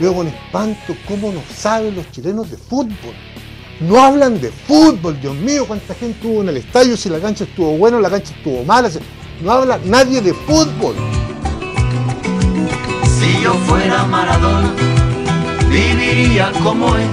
Veo con espanto cómo no saben los chilenos de fútbol. No hablan de fútbol, Dios mío, cuánta gente hubo en el estadio, si la cancha estuvo buena, la cancha estuvo mala. No habla nadie de fútbol. Si yo fuera Maradona, viviría como él.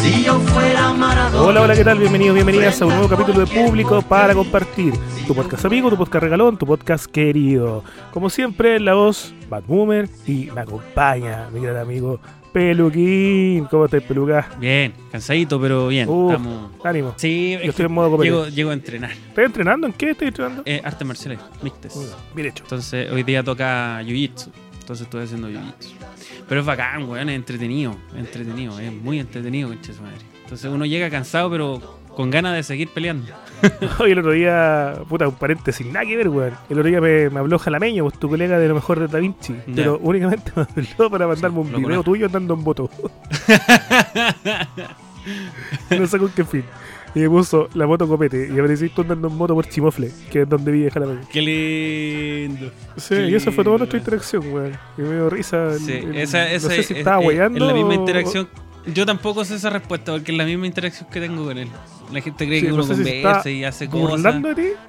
Si yo fuera Maradona. Hola, hola, ¿qué tal? Bienvenidos, bienvenidas a un nuevo capítulo de Público para compartir. Tu podcast amigo, tu podcast regalón, tu podcast querido. Como siempre, la voz Bad Boomer y me acompaña mi gran amigo Peluquín. ¿Cómo estás, Peluca? Bien, cansadito, pero bien. Uh, Estamos... Ánimo. Sí, Yo es estoy en modo llego, llego a entrenar. ¿Estás entrenando? ¿En qué estás entrenando? Eh, artes marciales, mixtes. Bien, hecho. Entonces, hoy día toca jiu-jitsu. Entonces, estoy haciendo jiu-jitsu. Pero es bacán, weón, es entretenido. Es entretenido, es muy entretenido, concha su madre. Entonces, uno llega cansado, pero con ganas de seguir peleando. Hoy el otro día, puta, un paréntesis, nada que ver, weón. El otro día me, me habló Jalameño, pues, tu colega de lo mejor de Da Vinci. Pero únicamente me habló para mandarme un lo video conozco. tuyo andando en moto. no sé con qué fin. Y me puso la moto copete y apareciste andando en moto por Chimofle, que es donde vive Jalameño. ¡Qué lindo! Sí, Qué y eso fue toda nuestra interacción, weón. Y me dio risa. Sí, el- esa, esa no sé si es- estaba es- weyando. es la misma o- interacción. Yo tampoco sé esa respuesta porque es la misma interacción que tengo con él. La gente cree Sí, que no uno si conversa está y hace cosas.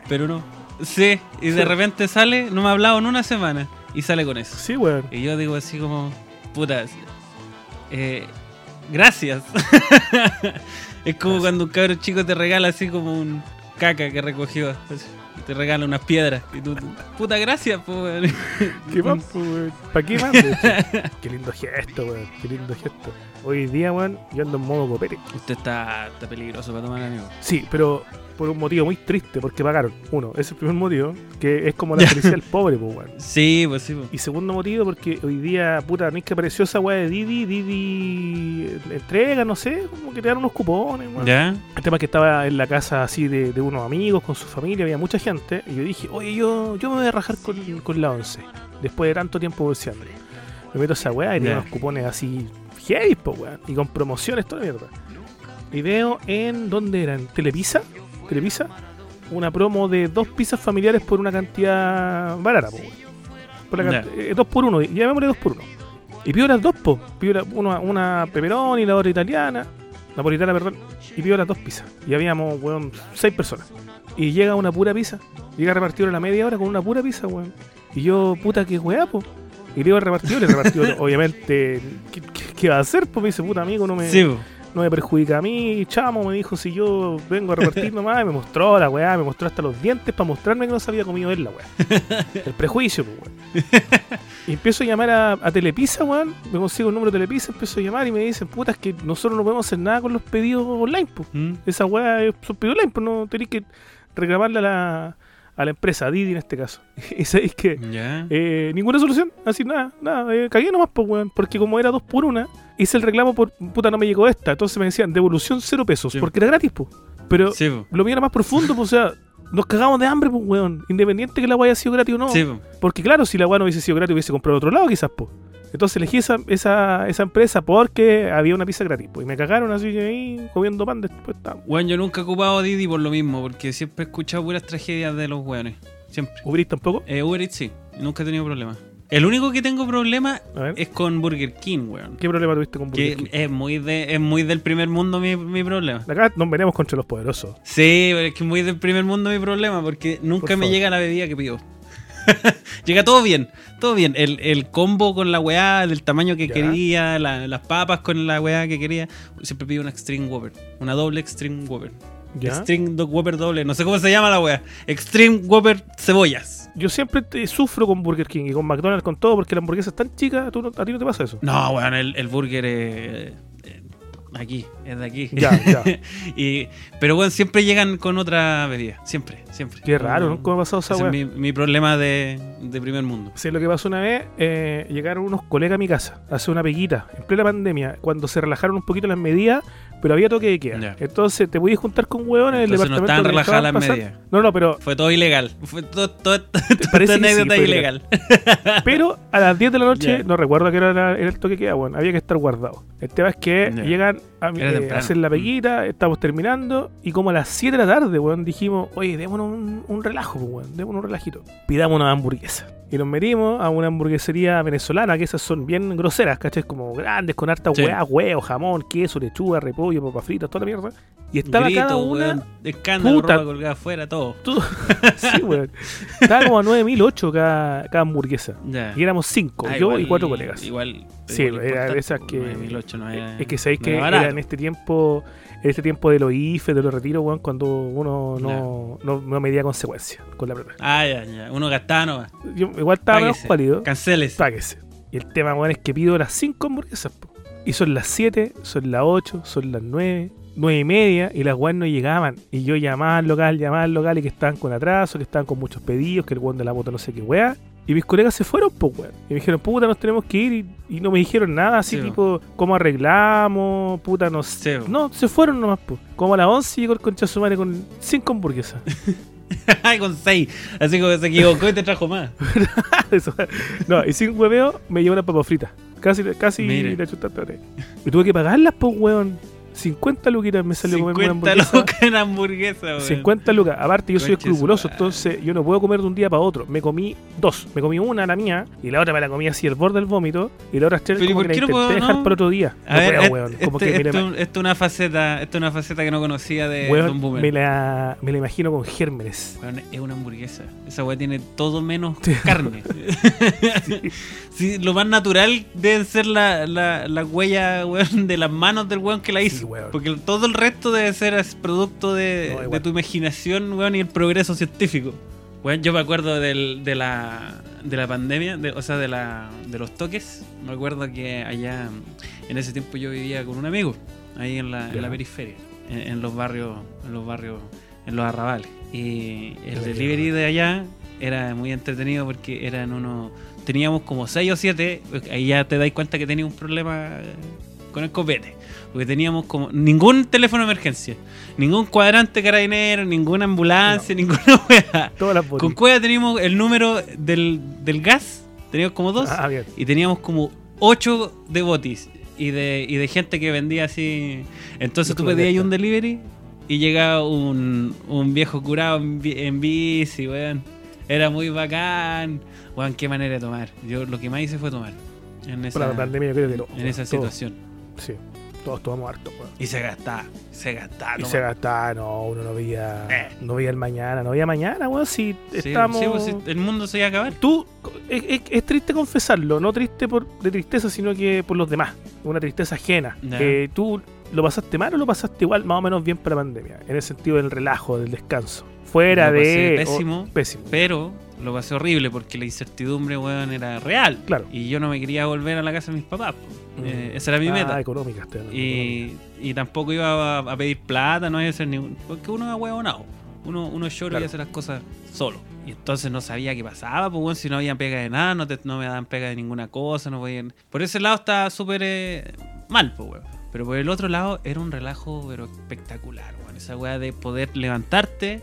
Pero no. Sí, y de Sí. repente sale, no me ha hablado en una semana y sale con eso. Sí, weón. Y yo digo así como, puta, eh, gracias. es como cuando un cabro chico te regala así como un caca que recogió. así, y te regala unas piedras. Y tú, puta, gracias, weón. ¿Qué más, weón? ¿Para qué más? qué lindo gesto, weón. Qué lindo gesto. Hoy día, weón, yo ando en modo copete. Usted está, está peligroso para tomar amigo. Sí, pero por un motivo muy triste, porque pagaron. Uno, ese es el primer motivo, que es como la felicidad del pobre, pues, weón. Sí, pues sí. pues. Y segundo motivo, porque hoy día, puta, no es que apareció esa weá de Didi, Didi entrega, no sé, como que te dan unos cupones, weón. ¿Ya? El tema es que estaba en la casa así de, de unos amigos, con su familia, había mucha gente, y yo dije, oye, yo, yo me voy a rajar con, con la 11, después de tanto tiempo bolseando. Me meto a esa weá y tenía unos cupones así, heavy, po, weón, y con promociones, toda la mierda. Y veo en, ¿dónde eran? ¿Telepisa? ¿Telepisa? Una promo de dos pizzas familiares por una cantidad barata, po. Por la Ya. cant- eh, dos por uno, llamémosle dos por uno. Y pido las dos, po. Pido la- una, una pepperoni y la otra italiana. Napolitana, perdón. Y pido las dos pizzas. Y habíamos, weón, seis personas. Y llega una pura pizza. Llega repartidor a la media hora con una pura pizza, weón. Y yo, puta, qué weá, po. Y le digo al repartidor, el repartidor, obviamente, ¿qué, qué, qué va a hacer? Pues me dice, puta, amigo, no me, Sí. No me perjudica a mí, chamo, me dijo si yo vengo a repartir nomás, y me mostró la weá, me mostró hasta los dientes para mostrarme que no se había comido él la weá. El prejuicio, pues weón. Y empiezo a llamar a, a Telepizza, weón, me consigo el número de Telepizza, empiezo a llamar y me dicen, puta, es que nosotros no podemos hacer nada con los pedidos online, pues. Mm. Esa weá es- son pedidos online, pues no tenéis que reclamarle a la, a la empresa, a Didi en este caso. Y sabéis que ¿Ya? eh, ninguna solución, así nada, nada, eh, cagué nomás, pues, weón, porque como era dos por una, hice el reclamo por, puta, no me llegó esta, entonces me decían, devolución cero pesos, Sí. porque era gratis, pues. Pero Sí, lo mío era más profundo, pues, o sea, nos cagamos de hambre, pues, weón, independiente que la weá haya sido gratis o no. Sí. Porque claro, si la weá no hubiese sido gratis, hubiese comprado a otro lado, quizás, pues. Entonces elegí esa, esa, esa empresa porque había una pizza gratis, pues, y me cagaron así ahí comiendo pan después estábamos. Bueno, yo nunca he ocupado Didi por lo mismo, porque siempre he escuchado puras tragedias de los weones. Siempre. Uber Eats tampoco. Eh, Uber Eats sí, nunca he tenido problemas. El único que tengo problema es con Burger King, weón. ¿qué problema tuviste con Burger Que King? es muy, de, es muy del primer mundo mi, mi problema. Acá nos venimos contra los poderosos. Sí, pero es que es muy del primer mundo mi problema, porque nunca Por me favor. llega la bebida que pido. llega todo bien, todo bien. El, el combo con la weá, del tamaño que Ya. quería, la- las papas con la weá que quería. Siempre pido una Extreme Whopper, una doble Extreme Whopper. ¿Ya? Extreme Whopper doble, no sé cómo se llama la weá. Extreme Whopper cebollas. Yo siempre te- sufro con Burger King y con McDonald's con todo porque la hamburguesa es tan chica, ¿tú no- a ti no te pasa eso. No, weón, el, el burger es. Aquí, es de aquí. Ya, ya. y, pero bueno, siempre llegan con otra bebida. Siempre, siempre. Qué raro, ¿no? ¿Cómo ha pasado esa Ese es mi, mi problema de, de primer mundo. Sí, lo que pasó una vez, eh, llegaron unos colegas a mi casa a hacer una peguita en plena pandemia, cuando se relajaron un poquito las medidas, pero había toque de queda. Entonces te podías juntar con hueones en el Entonces no departamento. estaban relajadas las pasar. medidas. No, no, pero, Fue todo ilegal. Fue todo, todo, parece toda sí, anécdota fue ilegal. pero a las 10 de la noche, no recuerdo que era, el toque de queda, bueno, había que estar guardado. El tema es que llegan a, eh, hacer la Mm. peguita, estamos terminando, y como a las 7 de la tarde, weón, dijimos, oye, démonos un, un relajo, pues, weón, démonos un relajito. Pidamos una hamburguesa. Y nos metimos a una hamburguesería venezolana, que esas son bien groseras, ¿cachai? Como grandes, con harta Sí. hueá, huevo, jamón, queso, lechuga, repollo, papas fritas, toda la mierda. Y estaba Grito, cada una... weón, escándalo, Puta. ropa colgada afuera, todo. todo- sí, weón. Estaba como a 9008 cada, cada hamburguesa. Ya. Y éramos cinco, Ah, yo igual- y cuatro colegas. Igual. Sí, era de esas que- 9008 no era- Es que sabéis no que era en este tiempo, en este tiempo de los IFE, de los retiros, weón, cuando uno no, no, no medía consecuencias con la plata. Ah, ya, ya. Uno gastaba no Yo igual estaba menos pálido. Canceles. Páguese. Y el tema, weón, es que pido las 5 hamburguesas, po. Y son las 7, son las 8, son las 9, 9 y media, y las weón no llegaban. Y yo llamaba al local, llamaba al local, y que estaban con atraso, que estaban con muchos pedidos, que el weón de la moto no sé qué weá. Y mis colegas se fueron, pues, weón. Y me dijeron, puta, nos tenemos que ir. Y, y no me dijeron nada, así Sí, tipo, ¿cómo arreglamos? Puta, no sé. Sí, No, se fueron nomás, pues. Como a las 11 llegó el concha su madre con 5 hamburguesas. Ay, con 6. Así como se equivocó y te trajo más. No, y sin hueveo me llevó una papa frita. Casi, casi Mire. la chutaste. Y tuve que pagarlas, pues, weón. 50 luquitas me salió comer una 50 hamburguesa. lucas en hamburguesa, weón. 50 lucas. Aparte, yo soy escrupuloso, entonces yo no puedo comer de un día para otro. Me comí dos. Me comí una, la mía, y la otra me la comí así al borde del vómito. Y la otra tres Pero ¿y como que la intenté puedo, dejar no? para otro día. A no ver, puedo, et- weón. este, Como que me esto, la, esto es una faceta, esto es una faceta que no conocía de weón, Don Boomer. me la, me la imagino con gérmenes. Weón, es una hamburguesa. Esa weá tiene todo menos carne. Sí, lo más natural deben ser la, la, la huella weón, de las manos del weón que la hizo. Weón. Porque todo el resto debe ser es producto de, No, de igual. tu imaginación weón, y el progreso científico. Weón, yo me acuerdo del- de, la, de la pandemia, de- o sea, de, la, de los toques. Me acuerdo que allá, en ese tiempo yo vivía con un amigo, ahí en la, en la periferia, en, en los barrios, en los barrios, en los arrabales. Y el delivery de allá era muy entretenido porque eran unos, teníamos como 6 o 7, ahí ya te dais cuenta que tenía un problema con el copete. Porque teníamos como ningún teléfono de emergencia, ningún cuadrante carabinero, ninguna ambulancia, ninguna wea. Todas las Con cueva teníamos el número del, del gas, teníamos como dos, Ah, bien. y teníamos como ocho de botis y de, y de gente que vendía así. Entonces tú pedías ahí un delivery y llegaba un, un viejo curado en, en bici, weón. Era muy bacán. Weón, qué manera de tomar. Yo lo que más hice fue tomar. En esa, la pandemia yo creo que no. en esa situación. Sí, todos tomamos harto, weón. Y se gastaba, se gastaba. Y se gastaba, no, uno no veía, Eh. no veía el mañana, no veía mañana, weón, si Sí, estamos... sí, pues, el mundo se iba a acabar. Tú, es, es- es triste confesarlo, no triste por de tristeza, sino que por los demás, una tristeza ajena. Que tú lo pasaste mal o lo pasaste igual, más o menos bien para la pandemia, en el sentido del relajo, del descanso. Fuera de... pésimo. o- pésimo. Pero lo pasé horrible porque la incertidumbre, weón, era real. Claro. Y yo no me quería volver a la casa de mis papás. Mm. Eh, esa era mi Ah, meta. económica, hablando, Y, y tampoco iba a, a pedir plata, no iba a hacer ningún. Porque uno es huevonado. Uno, uno es Claro. y hace las cosas solo. Y entonces no sabía qué pasaba, pues bueno, si no había pega de nada, no, te- no me daban pega de ninguna cosa, no podían. Por ese lado estaba súper eh, mal, pues weón. Pero por el otro lado era un relajo, pero espectacular, weón. Esa weá de poder levantarte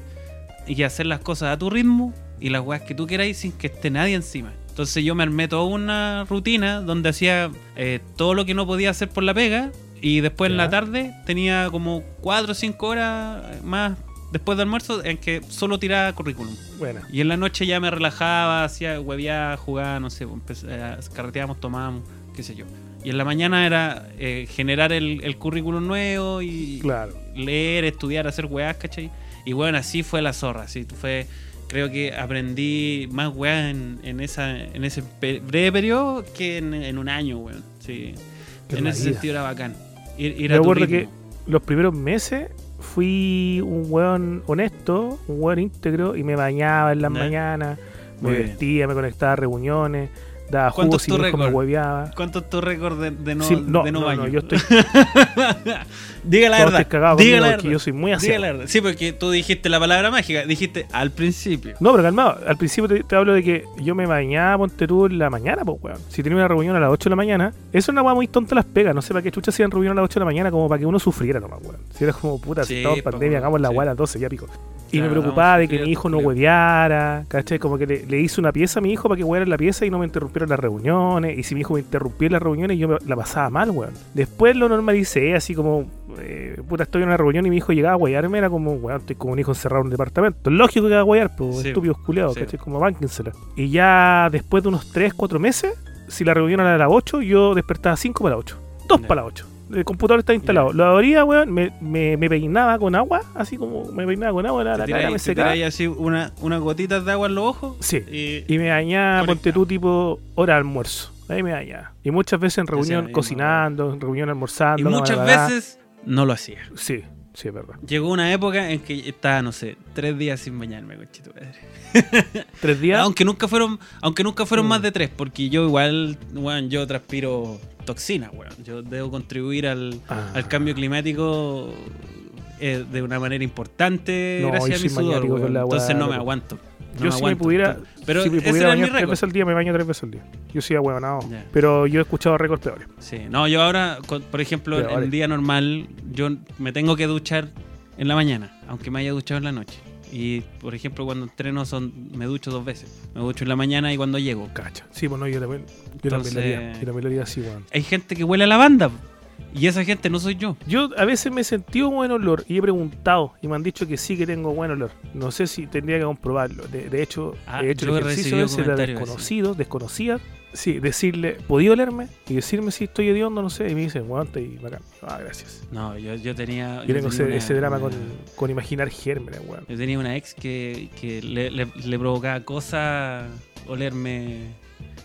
y hacer las cosas a tu ritmo y las weas que tú queráis sin que esté nadie encima. Entonces yo me armé toda una rutina donde hacía eh, todo lo que no podía hacer por la pega y después en la tarde tenía como 4 o 5 horas más después del almuerzo en que solo tiraba currículum. Bueno, Y en la noche ya me relajaba, hacía hueveaba, jugaba, no sé, empe- eh, carreteábamos, tomábamos, qué sé yo. Y en la mañana era eh, generar el, el currículum nuevo y claro. leer, estudiar, hacer weas, ¿cachai? Y bueno, así fue la zorra, así fue... Creo que aprendí más weas en, en, esa, en ese breve periodo que en, en un año, weón. Sí. Qué En ese sentido era bacán. Ir, ir Me a tu acuerdo ritmo. que los primeros meses fui un weón honesto, un weón íntegro y me bañaba en las mañanas, me Muy bien. vestía, me conectaba a reuniones, daba ¿Cuánto jugos es y tu mi me hueveaba. ¿Cuánto es tu récord de, de no, Sí, no, de no no, baño? no, yo estoy, Diga la verdad. cagado Diga la verdad. yo soy muy Diga así. la verdad. Sí, porque tú dijiste la palabra mágica. Dijiste al principio. No, pero calmado, al principio te, te hablo de que yo me bañaba, ponte tú, en la mañana, pues, weón. Si tenía una reunión a las 8 de la mañana, eso es una weá muy tonta las pegas. No sé para qué chucha hacían reunión a las 8 de la mañana, como para que uno sufriera nomás, weón. Si era como, puta, si Sí, estamos en po, pandemia, hagamos la sí. weá a las 12, ya pico. Y me preocupaba de que mi hijo no hueveara, ¿cachai? Como que le, le hice una pieza a mi hijo para que hueara en la pieza y no me interrumpieron las reuniones. Y si mi hijo me interrumpía en las reuniones, yo me- la pasaba mal, weón. Después lo normalicé, así como, eh, puta, estoy en una reunión y mi hijo llegaba a huearme, era como, weón, estoy como un hijo encerrado en un departamento. Lógico que va a huear, pues, Sí. estúpidos culiados, Sí. ¿cachai? Como bánquensela. Y ya después de unos 3, 4 meses, si la reunión era a las 8, yo despertaba 5 para las 8. 2 Ya. para las 8. El computador está instalado. Lo abría, weón, me, me, me peinaba con agua, así como me peinaba con agua, la, Te la cara me tiráis te secaba. tiráis así una, unas gotitas de agua en los ojos. Sí. Y, Y me dañaba, Conectado. ponte tú, tipo hora de almuerzo. Ahí me dañaba. Y muchas veces en reunión ahí, cocinando, en reunión almorzando. y muchas veces no lo hacía. Sí, sí, es verdad. Llegó una época en que estaba, no sé, tres días sin bañarme, conchito madre. Tres días. Aunque nunca fueron, aunque nunca fueron Mm. más de tres, porque yo igual, weón, yo transpiro toxinas, weón. Yo debo contribuir al, Ah. al cambio climático eh, de una manera importante No, gracias a mi sudor, Entonces no me aguanto. No yo me si me pudiera, Pero si me pudiera bañar tres veces al día, me baño tres veces al día. Yo soy ahueonado. Ya. Pero yo he escuchado récords peores. Sí, no, yo ahora, con- por ejemplo, en un día normal, yo me tengo que duchar en la mañana, aunque me haya duchado en la noche. Y, por ejemplo, cuando entreno son, me ducho dos veces. Me ducho en la mañana y cuando llego. Cacha. Sí, bueno, yo también. Yo Entonces- haría. Yo también lo haría así, weón. Hay gente que huele a lavanda. Y esa gente no soy yo. Yo a veces me he sentido buen olor y he preguntado y me han dicho que sí que tengo buen olor. No sé si tendría que comprobarlo. De, de hecho, Ah, he hecho el ejercicio recibido ese de comentarios desconocidos, desconocidas. Sí, decirle, ¿podía olerme? Y decirme si estoy hediondo, no sé. Y me dicen, guante y bacán. Ah, gracias. No, yo, yo tenía. Yo yo tengo tenía ese, una- ese drama una- con, con imaginar gérmenes, weón. Yo tenía una ex que, que le, le- le provocaba cosas olerme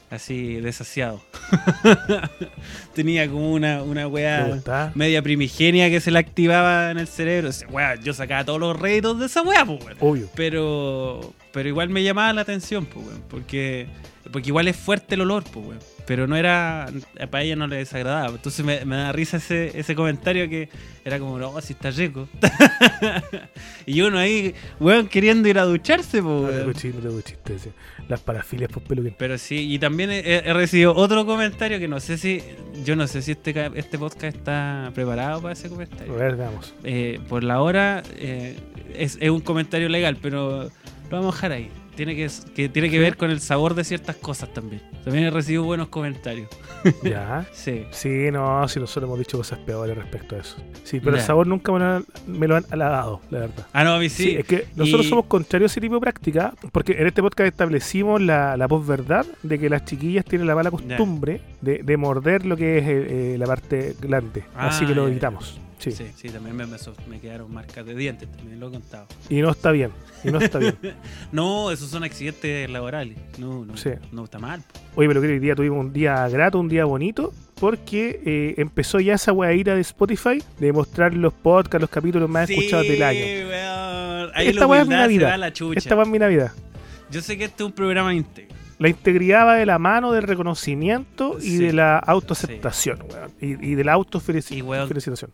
así desasiado. tenía como una, una ¿Te weá media primigenia que se le activaba en el cerebro. O sea, weá, yo sacaba todos los réditos de esa weá, pues, weón. Obvio. Pero, pero igual me llamaba la atención, pues, weón, porque, porque igual es fuerte el olor, pues, weón. Pero no era, para ella no le desagradaba. Entonces me, me da risa ese, ese comentario que era como, no, si está rico. y uno ahí, weón, queriendo ir a ducharse, pues, No no sí. Las parafilias por peluquín. Pero sí, y también he, he recibido otro comentario que no sé si, yo no sé si este, este podcast está preparado para ese A comentario. ver, veamos. Eh, por la hora eh, es, es un comentario legal, pero lo vamos a dejar ahí. Tiene que, que tiene que ver con el sabor de ciertas cosas también. También he recibido buenos comentarios. Ya. Sí. Sí, no, sí, nosotros hemos dicho cosas peores respecto a eso. Sí, pero el sabor nunca me lo, han, me lo han halagado, la verdad. Ah, no, a mí Sí, sí. es que nosotros Y- somos contrarios a ese tipo de práctica, porque en este podcast establecimos la, la posverdad de que las chiquillas tienen la mala costumbre de, de morder lo que es eh, eh, la parte grande. Ah, Así que lo ya, ya. Sí. Sí, sí, también me, me, so- me quedaron marcas de dientes, también lo he contado. Y no está bien. Y no está bien. No, esos son accidentes laborales. No, no, Sí. no está mal. Oye, pero que hoy día tuvimos un día grato, un día bonito, porque eh, empezó ya esa weadita de Spotify de mostrar los podcasts, los capítulos más escuchados del año. weón. Ahí Esta weá es mi Navidad. Esta va en mi Navidad. Yo sé que este es un programa íntegro. La integridad va de la mano del reconocimiento y Sí. de la autoaceptación, weón. Y, y de la autofelicitación.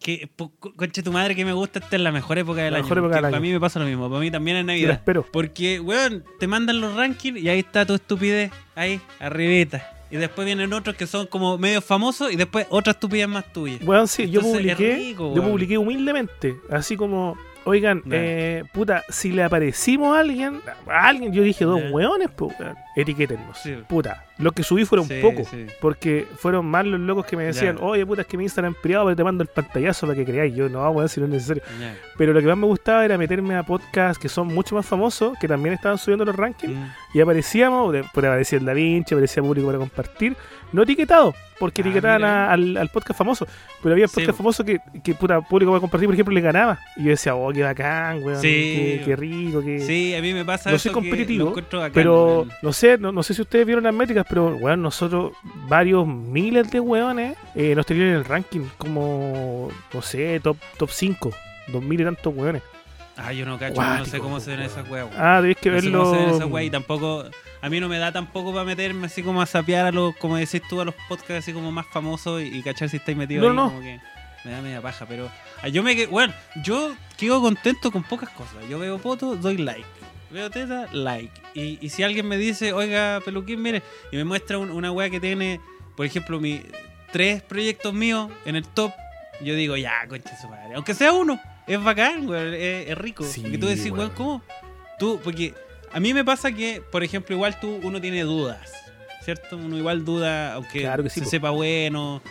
Conche tu madre que me gusta, esta es la mejor época del La año. mejor época del porque Para año. mí me pasa lo mismo. Para mí también es Navidad. espero. Porque, weón, te mandan los rankings y ahí está tu estupidez. Ahí, arribita. Y después vienen otros que son como medio famosos y después otra estupidez más tuya. Weón, sí, yo Entonces, publiqué, rico, yo publiqué humildemente, así como, oigan, eh, puta, si le aparecimos a alguien, a alguien, yo dije dos Ya. weones, pues, etiquétennos. Sí. Puta, lo que subí fueron Sí, pocos, sí. porque fueron más los locos que me decían, oye, puta, es que mi Instagram es privado, pero te mando el pantallazo para que creáis. Yo, no, weón, si no es necesario. Pero lo que más me gustaba era meterme a podcasts que son mucho más famosos, que también estaban subiendo los rankings, Mm. y aparecíamos, por aparecía el Da Vinci, aparecía público para compartir, no etiquetado, porque Ah, etiquetaban a- al, al podcast famoso, pero había podcast po. famoso que, que puta, público para compartir, por ejemplo, le ganaba. Y yo decía, oh, qué bacán, weón, Sí. qué, qué rico, qué... Sí, a mí me pasa No eso soy competitivo, bacán, Pero weón. no sé, no, no sé si ustedes vieron las métricas, pero weón, nosotros varios miles de weones eh, nos tenían en el ranking como, no sé, top, top 5, dos mil y tantos weones. Ah, yo no cacho, Guático, no sé cómo se ven esas weas. Ah, debéis que No sé cómo se ven verlo. esas weas y tampoco. A mí no me da tampoco para meterme así como a sapear a los, como decís tú, a los podcasts así como más famosos y, y cachar si estáis metidos No, ahí, no. como que me da media paja, pero ah, yo me bueno, yo quedo contento con pocas cosas. Yo veo fotos, doy like. Veo teta, like. Y, y si alguien me dice, oiga, peluquín, mire, y me muestra un- una wea que tiene, por ejemplo, mi tres proyectos míos en el top, yo digo, ya, concha su madre. Aunque sea uno, es bacán, weón, es, es rico. Sí, porque tú decís, weón. ¿cómo? Tú, porque a mí me pasa que, por ejemplo, igual tú, uno tiene dudas, ¿cierto? Uno igual duda, aunque Claro que sí, se po. sepa bueno,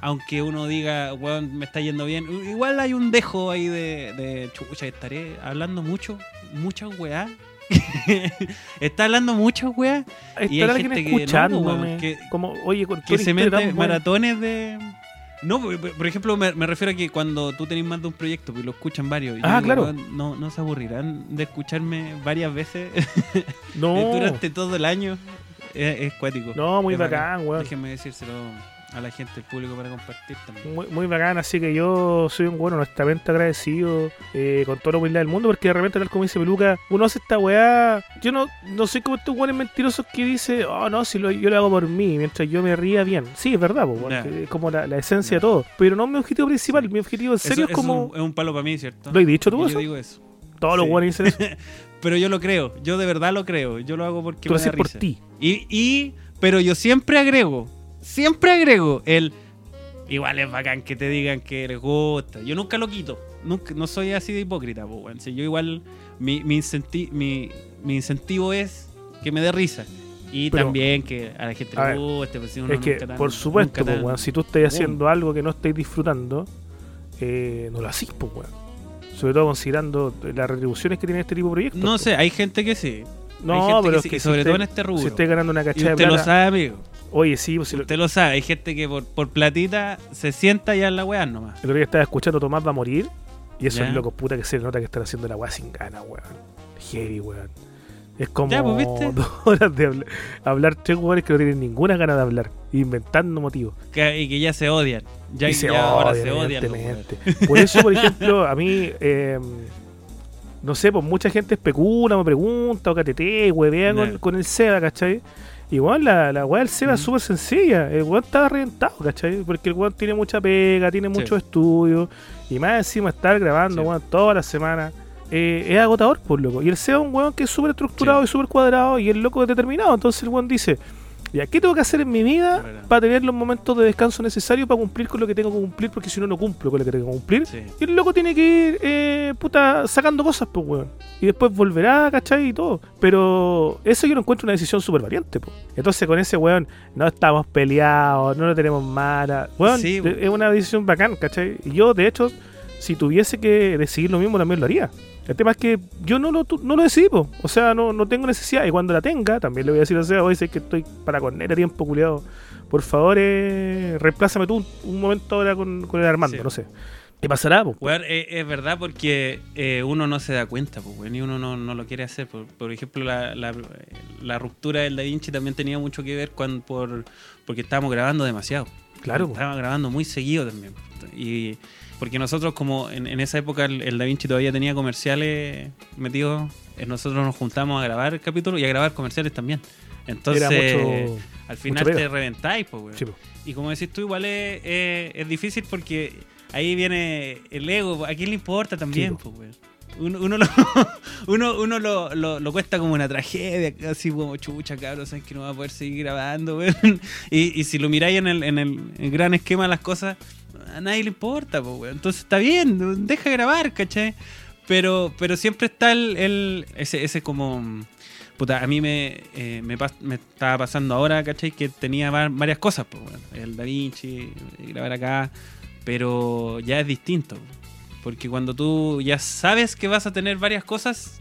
aunque uno diga, weón, me está yendo bien. Igual hay un dejo ahí de, de chucha, estaré hablando mucho, muchas weá. está hablando muchas weá. Y hay gente que no, weón, que- como, oye, con que tu se historia mete maratones de. No, por, ejemplo, me, me refiero a que cuando tú tenés más de un proyecto y lo escuchan varios, Ah, digo, claro. no, no se aburrirán de escucharme varias veces No, durante todo el año. Es, es cuático. no, muy Es bacán, weón. Déjenme decírselo a la gente, al público para compartir también. Muy, muy bacán, así que yo soy un bueno honestamente agradecido eh, con toda la humildad del mundo, porque de repente, tal como dice Peluca, uno hace esta weá. Yo no, no soy como estos weones mentirosos que dice, oh no, si lo, yo lo hago por mí, mientras yo me ría bien. Sí, es verdad, po, es como la, la esencia de todo. Pero no es mi objetivo principal, mi objetivo en serio Eso- es como. Es un, es un palo para mí, ¿cierto? ¿Lo he dicho tú Porque eso? Yo digo eso. Todos los weones dicen eso. Pero yo lo creo, yo de verdad lo creo. Yo lo hago porque Tú lo me da haces por ti. Y, y, pero yo siempre agrego, siempre agrego el. Igual es bacán que te digan que les gusta. Yo nunca lo quito. Nunca, no soy así de hipócrita, po, weón. Si yo igual. Mi, mi, incenti- mi, mi incentivo es que me dé risa. Y Pero- también que a la gente le guste. Pues, si Es que, tan- por supuesto, po, tan- weón, si tú estás haciendo algo que no estáis disfrutando, eh, no lo hacís, pues, weón. Sobre todo considerando las retribuciones que tiene este tipo de proyectos. No po. sé, hay gente que sí. No, pero que es sí, que y si sobre todo en este rubro. Si estáis ganando una y cachada de usted lo plata, sabe, amigo. Oye, sí, pues si lo, Usted lo sabe. Hay gente que por, por platita se sienta ya en la weá nomás. el otro día estaba escuchando Tomás va a morir. Y esos Ya. locos puta que se nota que están haciendo la weá sin ganas, weón. Heavy, weón. Es como Ya, pues, dos horas de habl- hablar tres weones que no tienen ninguna ganas de hablar, inventando motivos. Que- y que ya se odian. Ya, y se ya ahora se odian. Por eso, por ejemplo, a mí, eh, no sé, pues mucha gente especula, me pregunta, o KTT, huevea con, con el SEBA, ¿cachai? Igual la, la weá del SEBA es Mm. súper sencilla. El weón estaba reventado, ¿cachai? Porque el weón tiene mucha pega, tiene Sí. muchos estudios, y más encima estar grabando, Sí. weón, toda la semana. eh, es agotador, por loco. Y el SEBA es un weón que es súper estructurado y súper cuadrado, y el loco es determinado. Entonces el weón dice, ya, ¿qué tengo que hacer en mi vida para tener los momentos de descanso necesarios para cumplir con lo que tengo que cumplir? Porque si no, no cumplo con lo que tengo que cumplir. Sí. Y el loco tiene que ir, eh, puta, sacando cosas, pues, weón. Y después volverá, ¿cachai? Y todo. Pero eso yo lo encuentro una decisión súper valiente, pues. Entonces con ese weón no estamos peleados, no lo tenemos mala. Weón, Sí, weón. es una decisión bacán, ¿cachai? Y yo, de hecho, si tuviese que decidir lo mismo, también lo haría. El tema es que yo no lo, no lo decidí, po. o sea, no, no tengo necesidad. Y cuando la tenga, también le voy a decir, o sea, hoy sé que estoy para corner a tiempo, culiado. Por favor, eh, reemplázame tú un, un momento ahora con, con el Armando, Sí. no sé. ¿Qué pasará, po? Weón, eh, es verdad porque eh, uno no se da cuenta, weón, y uno no, no lo quiere hacer. Por, por ejemplo, la, la- la ruptura del Da Vinci también tenía mucho que ver con, por, porque estábamos grabando demasiado. Claro, po. Estábamos grabando muy seguido también. Y porque nosotros, como en, en esa época el, el Da Vinci todavía tenía comerciales metidos, eh, nosotros nos juntamos a grabar capítulos y a grabar comerciales también. Entonces, mucho. al final te reventáis, pues, weón. Sí, po. Y como decís tú, igual es, es- es difícil porque ahí viene el ego. ¿A quién le importa también? Sí, pues? Uno, uno, lo, uno, uno lo, lo, lo cuesta como una tragedia, así como chucha, cabrón, sabes que no va a poder seguir grabando, weón. Y, y si lo miráis en el, en el, el gran esquema de las cosas, a nadie le importa, pues, weón. Entonces está bien, deja grabar, ¿cachai? Pero, pero siempre está el, el- ese, ese como... Puta, a mí me, eh, me, me estaba pasando ahora, ¿cachai? Que tenía va- varias cosas, pues, bueno, el Da Vinci, grabar acá, pero ya es distinto. Porque cuando tú ya sabes que vas a tener varias cosas,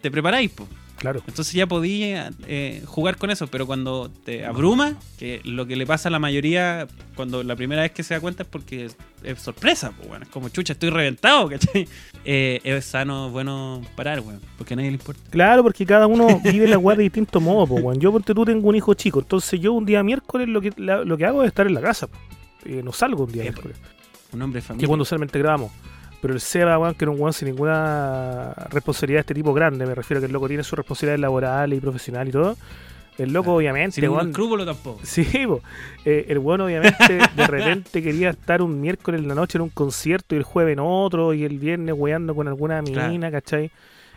te preparáis, pues. Claro. Entonces ya podía eh, jugar con eso, pero cuando te abruma, que lo que le pasa a la mayoría cuando la primera vez que se da cuenta es porque es, es sorpresa, pues bueno, es como chucha, estoy reventado, ¿cachai? Eh, es sano, bueno parar, weón, porque a nadie le importa. Claro, porque cada uno vive la weá de distinto modo, po, weón. Yo, porque tú tengo un hijo chico, entonces yo un día miércoles lo que, la- lo que hago es estar en la casa. Eh, no salgo un día miércoles, Un hombre de que familia. cuando usualmente grabamos. Pero el Seba, weón, que era un weón sin ninguna responsabilidad de este tipo grande, me refiero a que el loco tiene sus responsabilidades laborales y profesionales y todo. El loco, Claro. obviamente, Sin weón, escrúpulo tampoco. Sí. Eh, el bueno obviamente de repente quería estar un miércoles en la noche en un concierto y el jueves en otro y el viernes weando con alguna Claro. mina, ¿cachai?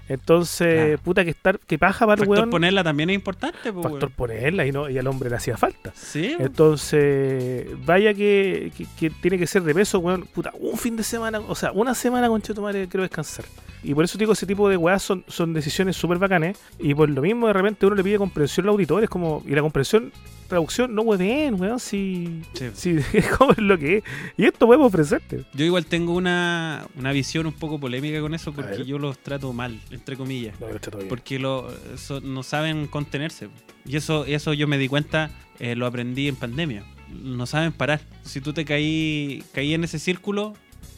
Entonces, puta que estar, que paja para el weón. ponerla también es importante, pues, Factor weón. ponerla y no, y al hombre le hacía falta. Sí, weón. Entonces, vaya que, que- que tiene que ser de peso, weón. Puta, un fin de semana, o sea, una semana con madre quiero descansar. Y por eso digo, ese tipo de weas son, son decisiones súper bacanes. Y por lo mismo, de repente uno le pide comprensión al auditor, es como, y la comprensión, traducción, no bien, weón, si, Sí. si es como es lo que es. Y esto podemos ofrecerte. Yo igual tengo una, una visión un poco polémica con eso porque yo los trato mal, entre comillas. No, bien. Porque lo, so- no saben contenerse. Y eso, eso yo me di cuenta, eh, lo aprendí en pandemia. No saben parar. Si tú te caí, caí en ese círculo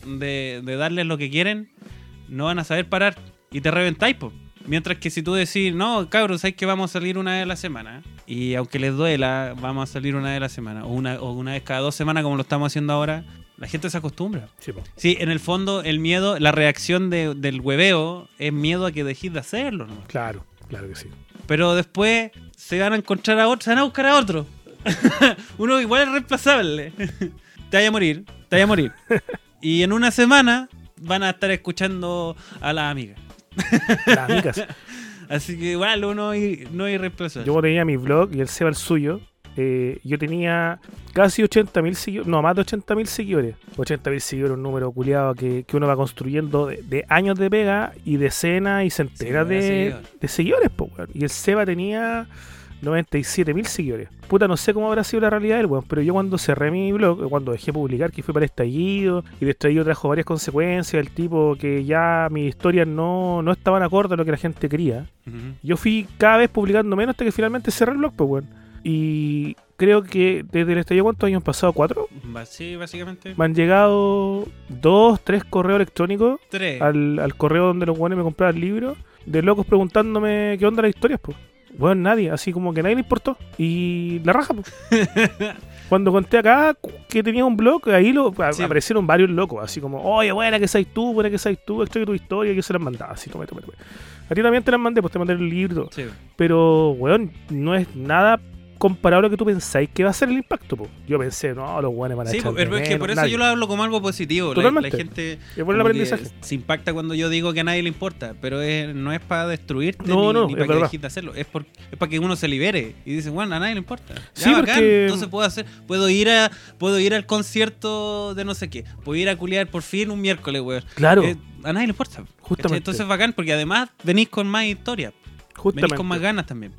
de, de darles lo que quieren, no van a saber parar. Y te reventáis, po. Mientras que si tú decís, no, cabros, hay que vamos a salir una vez a la semana. Y aunque les duela, vamos a salir una vez a la semana. O una, o una vez cada dos semanas, como lo estamos haciendo ahora. La gente se acostumbra. Sí, en el fondo, el miedo, la reacción de- del hueveo es miedo a que dejes de hacerlo. ¿no? Claro, claro que sí. Pero después se van a encontrar a otro, se van a buscar a otro. Uno igual es reemplazable. te vaya a morir, te vaya a morir. Y en una semana van a estar escuchando a las amigas. Las amigas. Así que igual uno i- no es irreemplazable. Yo tenía mi blog y el Seba el suyo. eh, yo tenía casi 80.000 seguidores, no, más de 80.000 seguidores. 80.000 seguidores, un número culiado que, que uno va construyendo de, de años de pega y decenas y centenas Sí, de de, seguidores. po. Y el Seba tenía 97.000 seguidores. Puta, no sé cómo habrá sido la realidad del weón, pero yo cuando cerré mi blog, cuando dejé publicar que fue para estallido, y de estallido trajo varias consecuencias, el tipo que ya mis historias no, no estaban acorde a lo que la gente quería. Yo fui cada vez publicando menos hasta que finalmente cerré el blog, pues, weón. Y creo que desde el estallido, ¿cuántos años han pasado? ¿Cuatro? Sí, básicamente. Me han llegado dos, tres correos electrónicos Tres. al, al correo donde los weones me compraban libros de locos preguntándome qué onda las historias, pues. Bueno, nadie, así como que nadie le importó. Y la raja, pues. Cuando conté acá que tenía un blog, ahí lo, Sí. aparecieron varios locos, así como, oye, buena que seas tú, buena que seas tú, extrae tu historia, yo se las mandaba, así, tome, tome, tome. A ti también te las mandé, pues te mandé el libro. Sí. Pero, weón, no es nada comparado a lo que tú pensáis que va a ser el impacto, po. Yo pensé, no, los weones van a Sí, echar pero de es que menos, por eso nadie. yo lo hablo como algo positivo. La- La, gente por el aprendizaje. se impacta cuando yo digo que a nadie le importa, pero es- no es para destruirte No, ni, no, ni es para que dejes de hacerlo. Es, por- es para que uno se libere y dice, bueno, a nadie le importa. Ya, Sí, bacán, porque- entonces puedo hacer, puedo ir a, puedo ir al concierto de no sé qué, puedo ir a culiar por fin un miércoles, weón. Claro, Eh, a nadie le importa. Justamente. Entonces es bacán porque además venís con más historia. Venís justamente. con más ganas también.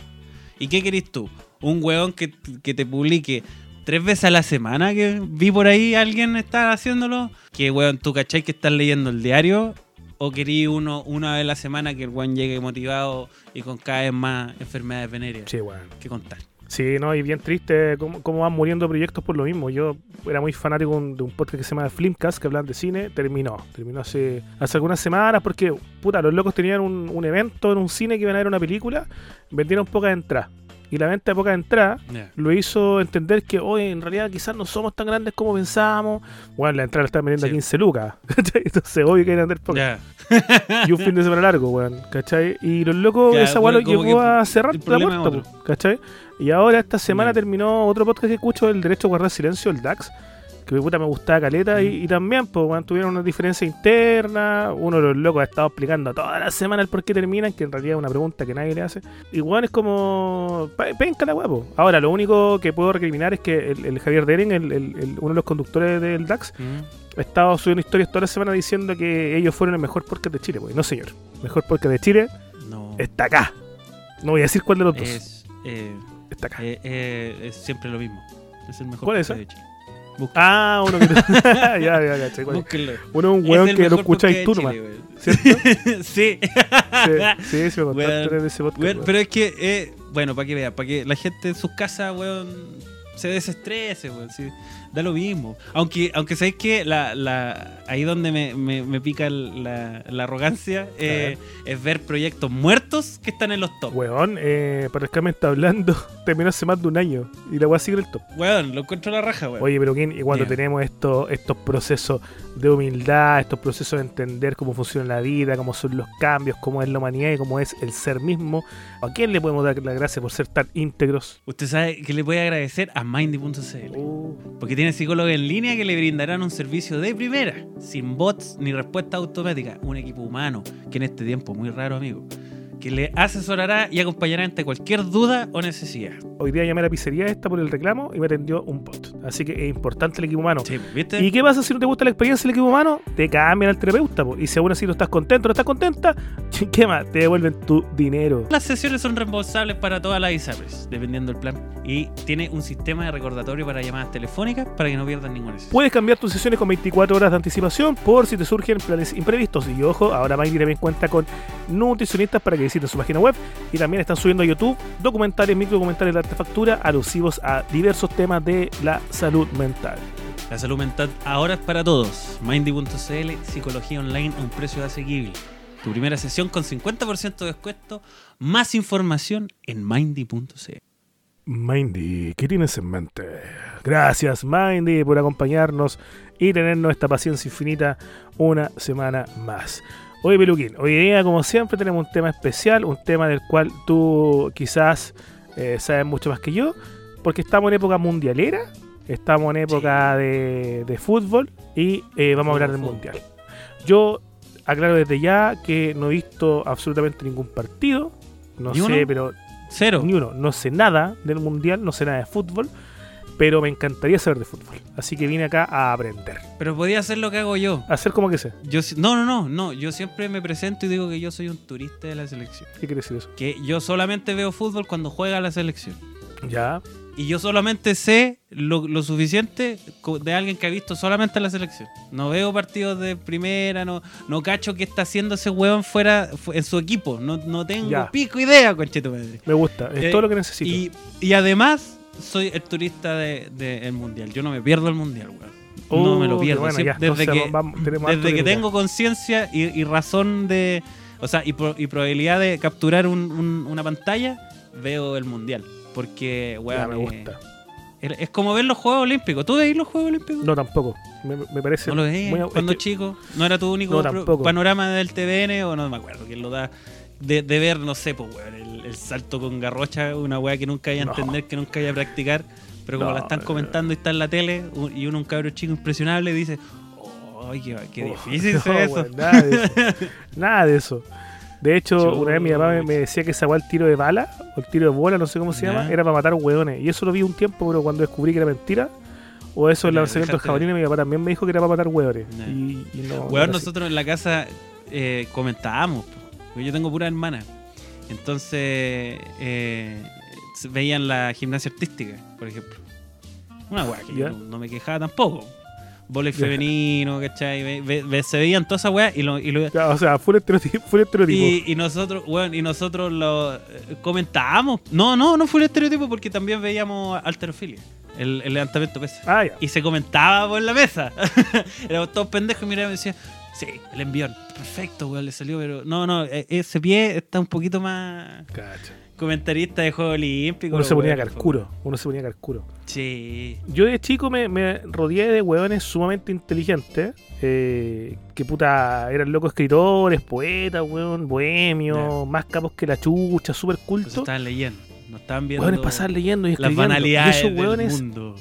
¿Y qué querís tú? Un weón que, que te publique tres veces a la semana que vi por ahí alguien está haciéndolo. Que weón, tú cachai que estás leyendo el diario. O querís uno una vez a la semana que el weón llegue motivado y con cada vez más enfermedades venéreas Sí, weón. que contar. Sí, no, y bien triste cómo, cómo van muriendo proyectos por lo mismo. Yo era muy fanático un- de un podcast que se llama Flimcast, que hablan de cine. Terminó. Terminó hace, hace algunas semanas porque, puta, los locos tenían un, un evento en un cine que iban a ver una película. Vendieron pocas entradas. Y la venta de pocas entradas Ya. lo hizo entender que hoy en realidad quizás no somos tan grandes como pensábamos. Bueno, la entrada la están vendiendo Sí. a 15 lucas. ¿cachai? Entonces, obvio que hay que vender pocas. Ya. Y un fin de semana largo, weón. ¿Cachai? Y los locos, esa weá lo llevó a cerrar la puerta, ¿cachai? Y ahora esta semana terminó otro podcast que escucho, El Derecho a Guardar Silencio, el DAX. Que me puta me gustaba caleta. Y, y también, pues, tuvieron una diferencia interna. Uno de los locos ha estado explicando toda la semana el por qué terminan, que en realidad es una pregunta que nadie le hace. Y weón es como. pe- Penca la po. Ahora, lo único que puedo recriminar es que el, el Javier Dering, el- uno de los conductores del DAX, Mm. ha estado subiendo historias toda la semana diciendo que ellos fueron el mejor podcast de Chile, pues. No, señor. Mejor podcast de Chile No. está acá. No voy a decir cuál de los dos. Es, eh, Está acá. eh, eh, es siempre lo mismo. Es el mejor ¿Cuál es de Chile. Ah, uno que. ya, ya, ya. Búsquenlo. Uno es un weón que lo Chile, weón. ¿Cierto? sí. Sí, sí, sí, me contaste Weón, de ese podcast. Weón, weón. pero es que, eh, bueno, para que vean, para que la gente en sus casas, weón, se desestrese, weón. sí, da lo mismo. Aunque, aunque sabéis que la, la, ahí donde me, me, me pica la, la arrogancia eh, es ver proyectos muertos que están en los top. Weón, eh, para el que me está hablando, terminó hace más de un año. Y la weá sigue en el top. Weón, lo encuentro a la raja, weón. Oye, pero ¿quién? Y cuando Dime. tenemos estos estos procesos de humildad, estos procesos de entender cómo funciona la vida, cómo son los cambios, cómo es la humanidad y cómo es el ser mismo, ¿a quién le podemos dar la gracia por ser tan íntegros? Usted sabe que le puede agradecer a Mindy.cl. Uh, Porque tiene psicólogos en línea que le brindarán un servicio de primera, sin bots ni respuesta automática. Un equipo humano, que en este tiempo muy raro, amigo, que le asesorará y acompañará ante cualquier duda o necesidad. Hoy día llamé a la pizzería esta por el reclamo y me atendió un bot. Así que es importante el equipo humano. Sí, ¿viste? ¿Y qué pasa si no te gusta la experiencia del equipo humano? Te cambian al terapeuta. po. Y si aún así no estás contento, no estás contenta, ¿qué más? Te devuelven tu dinero. Las sesiones son reembolsables para todas las ISAPRES, dependiendo del plan. Y tiene un sistema de recordatorio para llamadas telefónicas para que no pierdan ninguna sesión. Puedes cambiar tus sesiones con 24 horas de anticipación por si te surgen planes imprevistos. Y ojo, ahora Mindy también cuenta con nutricionistas para que visiten su página web. Y también están subiendo a YouTube documentales, microdocumentales de artefactura alusivos a diversos temas de la salud mental. La salud mental ahora es para todos. Mindy.cl, psicología online a un precio asequible. Tu primera sesión con 50% de descuento. Más información en mindy.cl. Mindy, ¿qué tienes en mente? Gracias, Mindy, por acompañarnos y tenernos esta paciencia infinita una semana más. Oye, Peluquín, hoy día, como siempre, tenemos un tema especial, un tema del cual tú quizás eh, sabes mucho más que yo, porque estamos en época mundialera, estamos en época de, de fútbol y eh, vamos a hablar del mundial. Yo aclaro desde ya que no he visto absolutamente ningún partido, no ¿Ni sé, uno? pero Cero. ni uno. No sé nada del mundial, no sé nada de fútbol, pero me encantaría saber de fútbol. Así que vine acá a aprender. Pero podía hacer lo que hago yo. Hacer como que sé. yo no, no, no, no. Yo siempre me presento y digo que yo soy un turista de la selección. ¿Qué quiere decir eso? Que yo solamente veo fútbol cuando juega la selección. Ya. Y yo solamente sé lo, lo suficiente de alguien que ha visto solamente la selección. No veo partidos de primera, no, no cacho qué está haciendo ese huevón fuera fu- en su equipo. No, no tengo Ya. pico idea, concheto madre. Me gusta. Es Eh, todo lo que necesito. Y, y además, soy el turista del de, el mundial. Yo no me pierdo el mundial, weón. no Oh, me lo qué pierdo. bueno, Siempre- ya, desde que, vamos- desde que tengo conciencia y, y razón de. O sea, y, pro- y probabilidad de capturar un- un- una pantalla, veo el mundial. Porque, Ya, weón. me eh, gusta. es es como ver los Juegos Olímpicos. ¿Tú veis los Juegos Olímpicos? No, tampoco. Me, me parece. ¿No lo veías cuando es que- chico? ¿No era tu único No, panorama del TVN o no me acuerdo quién lo da? De, de ver, no sé, pues, weón, el, salto con garrocha, una weá que nunca vaya a No. entender, que nunca vaya a practicar, pero como No, la están no, comentando y está en la tele, y uno, un cabro chico impresionable, dice, ¡ay, qué, qué Oh, difícil no, fue eso! nada de eso. nada de eso. De hecho, una vez mi papá me, decía que esa el tiro de bala, o el tiro de bola, no sé cómo se llama, era para matar hueones. Y eso lo vi un tiempo, pero cuando descubrí que era mentira, o eso el Ya, lanzamiento de dejaste- jabalina, mi papá también me dijo que era para matar hueones. Y, no. Weón, nosotros en la casa eh, comentábamos, yo tengo pura hermana. Entonces, eh, veían la gimnasia artística, por ejemplo. Una weá que yo no, no me quejaba tampoco. Volei Ya. femenino, ¿cachai? Ve- ve- ve- se veían todas esas weas y lo, y, lo- Ya, o sea, fue el estereotipo. Fue el estereotipo. y, y nosotros, weón, y nosotros lo eh, comentábamos. No, no, no fue el estereotipo porque también veíamos alterofilia, el, el levantamiento de pesas. Ah, ya. Y se comentaba por la mesa. Éramos todos pendejos y miraban y decían, sí, el envión. Perfecto, weón, le salió, pero no, no, e- ese pie está un poquito más Cacha. comentarista de Juegos Olímpicos. Uno se ponía weón. carcuro. Uno se ponía carcuro. Sí. Yo de chico me, me rodeé de hueones sumamente inteligentes. eh, que puta, eran locos escritores, poetas, weón, bohemios, más capos que la chucha, súper Pues cultos. estaban leyendo. No estaban viendo Hueones pasaban leyendo y las escribiendo. banalidades y esos del hueones, mundo.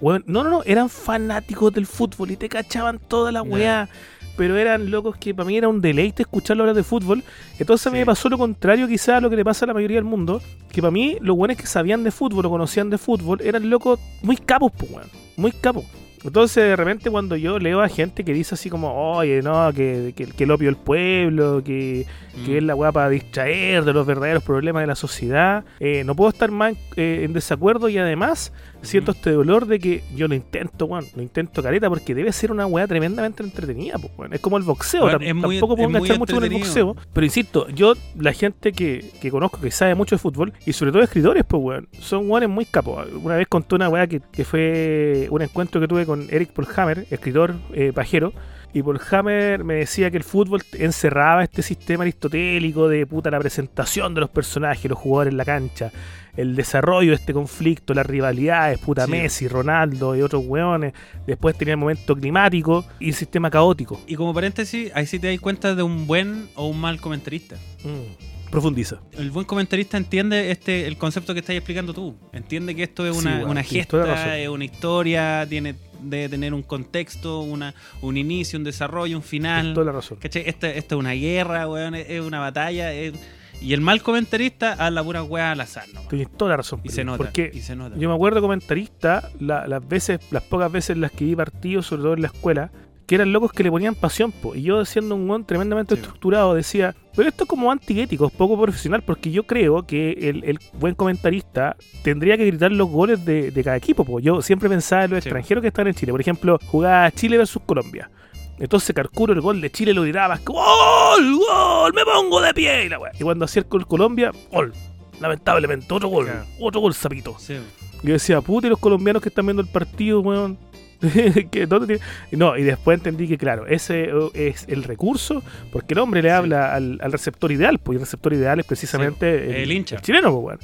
no, no, no, eran fanáticos del fútbol y te cachaban toda la weá. Pero eran locos que para mí era un deleite escucharlo hablar de fútbol. Entonces a mí me pasó lo contrario quizás a lo que le pasa a la mayoría del mundo. Que para mí los buenos que sabían de fútbol o conocían de fútbol eran locos muy capos, pues, weón. Muy capos. Entonces de repente cuando yo leo a gente que dice así como, oye, no, que, que, que el opio del pueblo, que, que Mm. es la weá para distraer de los verdaderos problemas de la sociedad, eh, no puedo estar más eh, en desacuerdo y además siento Ujú. este dolor de que yo lo intento, weón, lo intento careta porque debe ser una weá tremendamente entretenida, pues, weón. Es como el boxeo, muy- tampoco puedo enganchar mucho con el boxeo, pero insisto, yo, la gente que, que conozco que sabe mucho de fútbol, y sobre todo escritores, pues, weón, son weones muy capos. Una vez conté una weá que, que fue un encuentro que tuve con Eric Polhammer, escritor eh, pajero, y Polhammer me decía que el fútbol encerraba este sistema aristotélico de puta la presentación de los personajes, los jugadores en la cancha, el desarrollo de este conflicto, las rivalidades, puta Sí. Messi, Ronaldo y otros weones. Después tenía el momento climático y el sistema caótico. Y como paréntesis, ahí sí te das cuenta de un buen o un mal comentarista. Mm. Profundiza. El buen comentarista entiende este el concepto que estás explicando tú. Entiende que esto es Sí, una, una gesta, es una historia, tiene debe tener un contexto, una, un inicio, un desarrollo, un final. Toda la razón. Esta, esta es una guerra, weón, es una batalla. es- Y el mal comentarista habla pura weá al azar, ¿no? Tienes toda la razón. Y se nota. Porque y se nota. Yo me acuerdo comentarista, la- las veces, las pocas veces en las que vi partidos, sobre todo en la escuela, que eran locos que le ponían pasión, po. y yo siendo un guan tremendamente Sí. estructurado decía, pero esto es como antiético, es poco profesional, porque yo creo que el, el buen comentarista tendría que gritar los goles de, de cada equipo, po. yo siempre pensaba en los Sí. extranjeros que están en Chile, por ejemplo, jugaba Chile versus Colombia. Entonces Carcuro el gol de Chile lo gritaba, ¡Gol! ¡Gol! ¡Me pongo de pie! Y, la y cuando hacía el gol Colombia, ¡Gol! Lamentablemente, otro gol, Claro. otro gol sapito. Sí. Yo decía, puta, y los colombianos que están viendo el partido, weón. que ¿dónde No, y después entendí que, claro, ese eh, es el recurso, porque el hombre le Sí. habla al, al receptor ideal, pues y el receptor ideal es precisamente el hincha. chileno, pues, weón.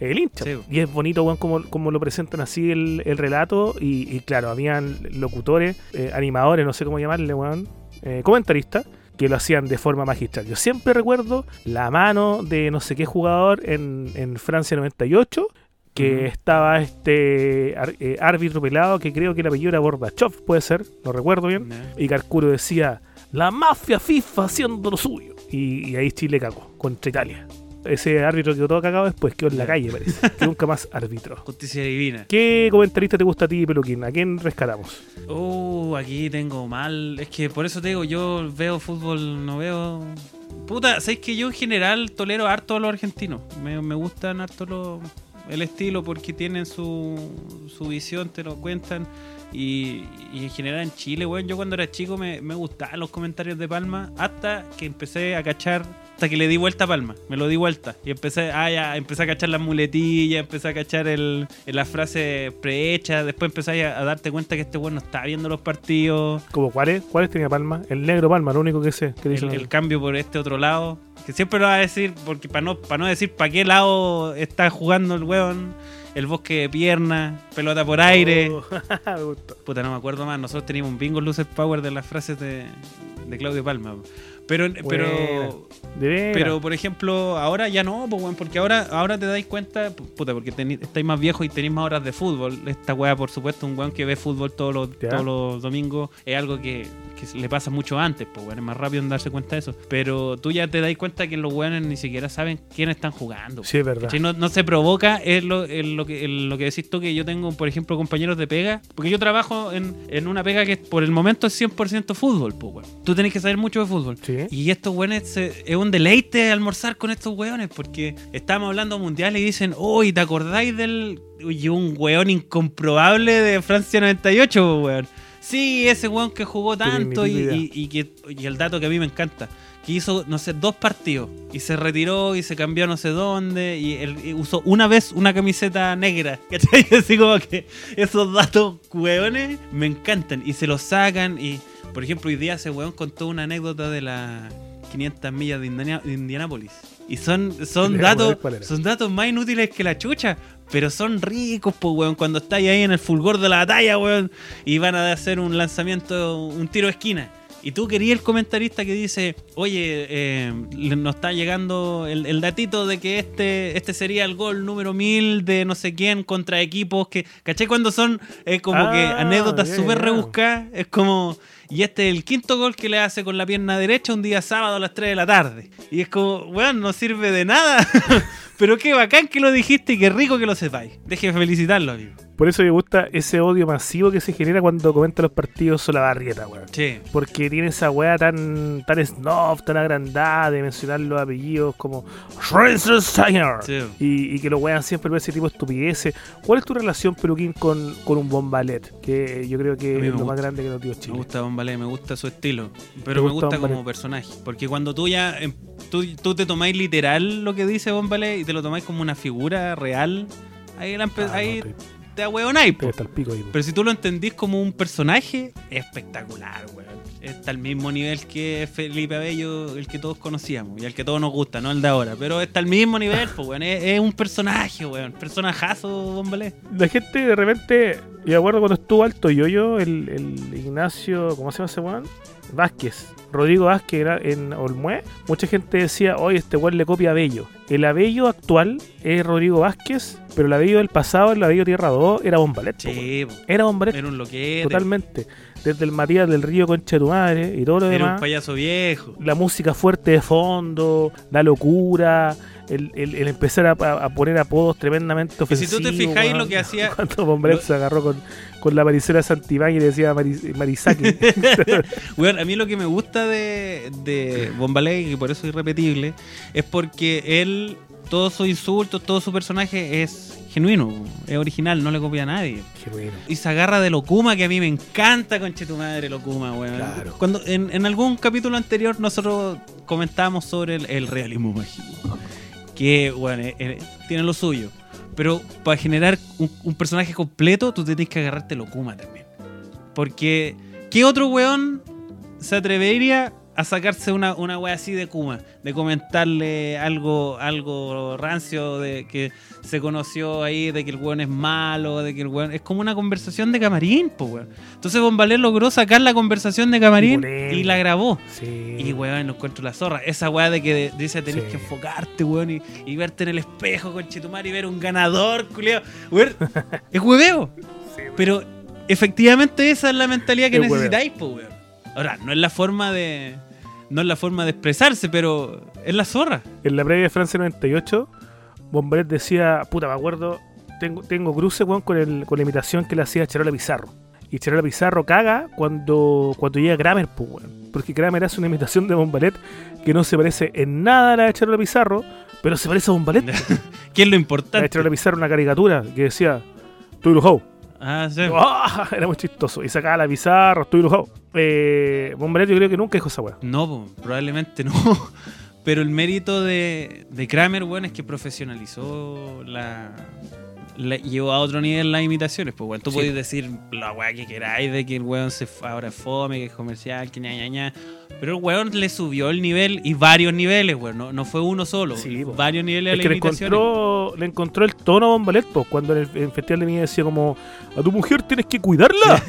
El hincha. Sí. Y es bonito, weón, como, como lo presentan así el, el relato. Y, y, claro, habían locutores, eh, animadores, no sé cómo llamarle, weón, eh, comentaristas, que lo hacían de forma magistral. Yo siempre recuerdo la mano de no sé qué jugador en, en Francia 98 que estaba este eh, árbitro pelado que creo que el apellido era Gorbachev, puede ser, no recuerdo bien. Y Carcuro decía, la mafia FIFA haciendo lo suyo. Y, y ahí Chile cagó contra Italia. Ese árbitro quedó todo cagado después, quedó en la calle, parece. que nunca más árbitro. Justicia divina. ¿Qué comentarista te gusta a ti, Peluquín? ¿A quién rescatamos? Uh, aquí tengo mal. Es que por eso te digo, yo veo fútbol, no veo. Puta, sabéis que yo en general tolero harto a los argentinos. Me, me gustan harto los, el estilo porque tienen su, su visión, te lo cuentan. Y, y en general en Chile, weón, yo cuando era chico me, me gustaban los comentarios de Palma hasta que empecé a cachar, hasta que le di vuelta a Palma, me lo di vuelta. Y empecé, ah, ya, empecé a cachar las muletillas, empecé a cachar el, la frase prehecha, después empecé a, a darte cuenta que este weón no estaba viendo los partidos, ¿Como cuáles? ¿Cuáles tenía Palma? El negro Palma, lo único que sé. Que el, dice el cambio por este otro lado, que siempre lo va a decir, porque para no, para no decir para qué lado está jugando el weón, el bosque de pierna, pelota por aire. Oh. Puta, no me acuerdo más. Nosotros teníamos un bingo Luces Power de las frases de, de Claudio Palma. Pero, pero, pero, por ejemplo, ahora ya no, pues, porque ahora, ahora te dais cuenta, pu- puta, porque tení- estáis más viejos y tenéis más horas de fútbol. Esta weá, por supuesto, un weón que ve fútbol todos los, Ya. todos los domingos, es algo que, que le pasa mucho antes, pues, weón, es más rápido en darse cuenta de eso. Pero tú ya te dais cuenta que los weones ni siquiera saben quién están jugando. Sí, es verdad. No, no se provoca es lo, es lo que, es lo que decís tú que yo tengo, por ejemplo, compañeros de pega. Porque yo trabajo en, en una pega que por el momento es 100% fútbol, pues, weón. Tú tenés que saber mucho de fútbol. Sí. Y estos weones es un deleite almorzar con estos weones porque estamos hablando mundial y dicen, uy, ¿te acordáis del... Y un weón incomprobable de Francia 98, weón. Sí, ese weón que jugó tanto y, que, y el dato que a mí me encanta, que hizo, no sé, dos partidos y se retiró y se cambió no sé dónde y, él y usó una vez una camiseta negra. ¿Cachai? Así como que esos datos, weones, me encantan y se los sacan y, por ejemplo, hoy día ese weón contó una anécdota de las 500 millas de, Indiana- de Indianápolis. Y son, son datos son datos más inútiles que la chucha, pero son ricos, pues, weón. Cuando estáis ahí en el fulgor de la batalla, weón, y van a hacer un lanzamiento, un tiro de esquina. Y tú querías el comentarista que dice, oye, eh, nos está llegando el, el datito de que este, este sería el gol número 1000 de no sé quién contra equipos que, ¿caché? Cuando son eh, como que Ah, anécdotas ya, súper ya. rebuscadas, es como, y este es el quinto gol que le hace con la pierna derecha un día sábado a las 3 de la tarde. Y es como, weón, no sirve de nada. Pero qué bacán que lo dijiste y qué rico que lo sepáis. Deje de felicitarlo, amigo. Por eso me gusta ese odio masivo que se genera cuando comenta los partidos Solabarrieta, weón. Sí. Porque tiene esa weá tan, tan snob, tan agrandada de mencionar los apellidos como Schwarzenegger. Sí. Y, y que lo wean siempre por ese tipo de estupideces. ¿Cuál es tu relación, Peluquín, con, con un bombalet? Que yo creo que es me lo más grande que nos dio Me Chile. gusta Bombalé, me gusta su estilo. Pero ¿Te me gusta gusta como personaje. Porque cuando tú ya. em, Tú, tú te tomáis literal lo que dice Bombalé y te lo tomáis como una figura real. Ahí, la Ah, ahí no, te- ahueonáis, te está el pico ahí. Pero si tú lo entendís como un personaje, es espectacular, weón. Está al mismo nivel que Felipe Abello, el que todos conocíamos y el que todos nos gusta, no el de ahora. Pero está al mismo nivel, pues, weón. Es, es un personaje, weón. Personajazo, bombalé. La gente de repente Y me acuerdo cuando estuvo alto yo el, el Ignacio, ¿cómo se llama ese weón? Vázquez. Rodrigo Vázquez era en Olmué. Mucha gente decía, oye, este weón le copia a Bello. El Abello actual es Rodrigo Vázquez, pero el Abello del pasado, el Abello Tierra 2, era Bombalet. Sí, po. Era Bombalet, era un loquete. totalmente. Desde el Matías del Río Concha de tu madre y todo lo Era un demás. payaso viejo. La música fuerte de fondo, la locura, el, el- el empezar a, a- poner apodos tremendamente Y si ofensivos. tú te fijáis lo que hacía. Cuando Bombalet lo- se agarró con, con la Maricela Santibán y le decía Maris- Marisaki. Weón, a mí lo que me gusta de, de Bombalé, y por eso es irrepetible, es porque él, todos sus insultos, todo su personaje es genuino, es original, no le copia a nadie. Qué bueno. Y se agarra de Locuma, que a mí me encanta, conche tu madre, Locuma, weón. Claro. Cuando, en, en algún capítulo anterior nosotros comentábamos sobre el, el realismo mágico. Que, bueno, eh, eh, tiene lo suyo. Pero para generar un, un personaje completo, tú tenés que agarrarte Locuma también. Porque, ¿qué otro weón se atrevería a sacarse una, una wea así de Kuma? De comentarle algo, algo rancio de que se conoció ahí, de que el weón es malo, de que el weón. Es como una conversación de camarín, pues weón. Entonces Bombalé logró sacar la conversación de camarín y la grabó. Sí. Y weón, no encuentro la zorra. Esa weá de que dice tenés Sí. que enfocarte, weón, y, y verte en el espejo, con y ver un ganador, culiao. Weón, es hueveo. Sí. Pero efectivamente esa es la mentalidad que Es necesitáis, pues, weón. Ahora, no es la forma de. No es la forma de expresarse, pero es la zorra. En la previa de Francia 98, Bombalet decía, puta, me acuerdo, tengo, tengo cruce weón, con, el, con la imitación que le hacía Charola Pizarro. Y Charola Pizarro caga cuando, cuando llega Kramer, pues, weón. Porque Kramer hace una imitación de Bombalet que no se parece en nada a la de Charola Pizarro, pero se parece a Bombalet. ¿Qué es lo La de importante? Charola Pizarro una caricatura que decía, estoy enojado. Ah, sí. ¡Ah! Era muy chistoso. Y sacaba la Pizarro, estoy enojado. Eh, Bombalet yo creo que nunca dijo esa weá. No, probablemente no. Pero el mérito de, de Kramer, weón, es que profesionalizó la, la- Llevó a otro nivel las imitaciones, pues, weón. Tú Sí. podés decir la weá que queráis de que el weón se, ahora es fome, que es comercial, que ña, ña, ña. Pero el weón le subió el nivel y varios niveles, weón. No, no fue uno solo. Sí, varios niveles Es de que le encontró, le encontró el tono a Bombalet, pues, cuando en el, en Festival de Viña decía como, a tu mujer tienes que cuidarla.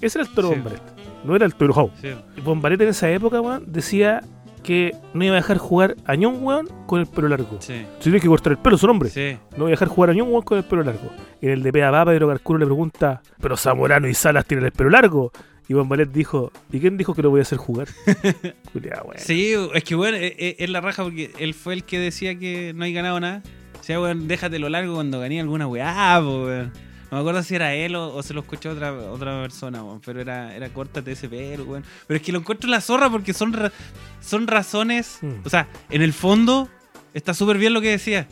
Ese era el tono Sí. Bombalet. No era el. Sí. Y Bombalet en esa época, weón, decía que no iba a dejar jugar a Ñón, weón, con el pelo largo. Sí. Si tienes que cortar el pelo, son hombre. Sí. No voy a dejar jugar a Ñón, weón, con el pelo largo. Y en el de Pea Papa, Pedro Carcuro le pregunta, pero Zamorano y Salas tienen el pelo largo. Y Bombalet dijo, ¿y quién dijo que lo voy a hacer jugar? Culeado, weón. Sí, es que bueno, es, es- es la raja porque él fue el que decía que no hay ganado nada. O sea, weón, déjatelo largo cuando gané alguna weá, weón. No me acuerdo si era él o, o se lo escuchó otra, otra persona, weón. Pero era, era córtate ese pelo, weón. Pero es que lo encuentro la zorra porque son, ra- son razones. Mm. O sea, en el fondo está súper bien lo que decía.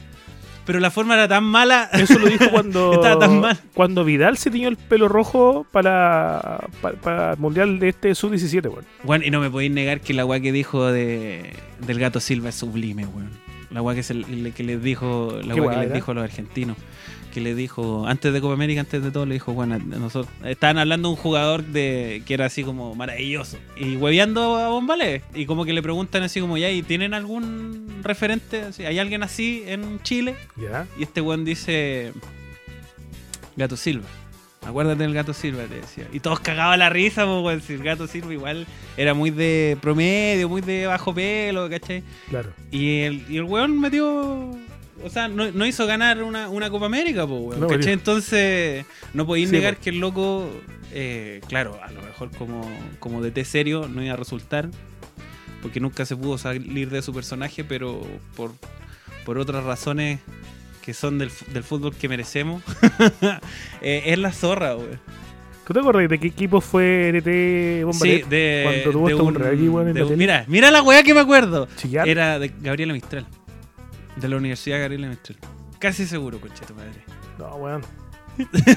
Pero la forma era tan mala. Eso lo dijo cuando, Estaba tan mal. cuando Vidal se tiñó el pelo rojo para, para, para el Mundial de este Sub-17, weón. Bueno, y no me podéis negar que la weá que dijo de, del gato Silva es sublime, weón. La weá que, se, que les dijo, la ¿Qué weá weá que les dijo a los argentinos. Que le dijo, antes de Copa América, antes de todo, le dijo, bueno, nosotros estaban hablando de un jugador de que era así como maravilloso. Y hueveando a Bombale. Y como que le preguntan así como, ya, ¿y tienen algún referente? ¿Hay alguien así en Chile? Ya. Y este weón dice, Gato Silva. Acuérdate del Gato Silva, te decía. Y todos cagaban la risa, weón. Si el Gato Silva igual era muy de promedio, muy de bajo pelo, ¿cachai? Claro. Y el, y el weón metió. O sea, no, no hizo ganar una, una Copa América, po, weón. No. Entonces, no podéis Sí, negar po. que el loco, eh, claro, a lo mejor como, como de té serio no iba a resultar. Porque nunca se pudo salir de su personaje, pero por, por otras razones que son del, del fútbol que merecemos, eh, es la zorra, weón. ¿Tú te acuerdas de qué equipo fue NT Sí, Bombalet? de, cuando tuvo de un de? Mira, mira la weá que me acuerdo. Era de Gabriela Mistral. De la Universidad Gabriela Mistral. Casi seguro, concha tu madre. No, weón.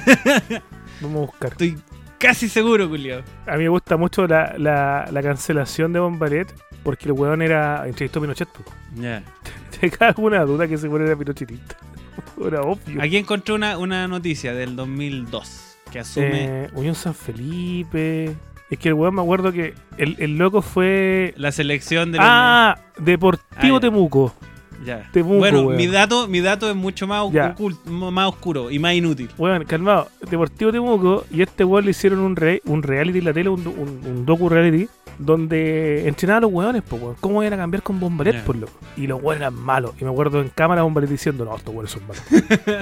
Vamos a buscar. Estoy casi seguro, culiao. A mí me gusta mucho la, la, la cancelación de Bombalet porque el weón era entrevistó a Pinochet. Ya. Te cae alguna duda que ese weón era pinochetista. Era obvio. Aquí encontré una, una noticia del 2002 que asume Eh, Unión San Felipe. Es que el weón me acuerdo que el, el loco fue. la selección de Ah, Deportivo Ah. Temuco. Ya. Bueno, weón. mi dato, mi dato es mucho más, oscuro y más inútil. Weón, calmado. Deportivo Temuco y este weón le hicieron un, re- un reality en la tele, un, un, un docu reality, donde entrenaban a los weones, pues weón. ¿Cómo iban a cambiar con Bombaret, por loco? Y los weones eran malos. Y me acuerdo en cámara Bombaret diciendo, no, estos weones son malos.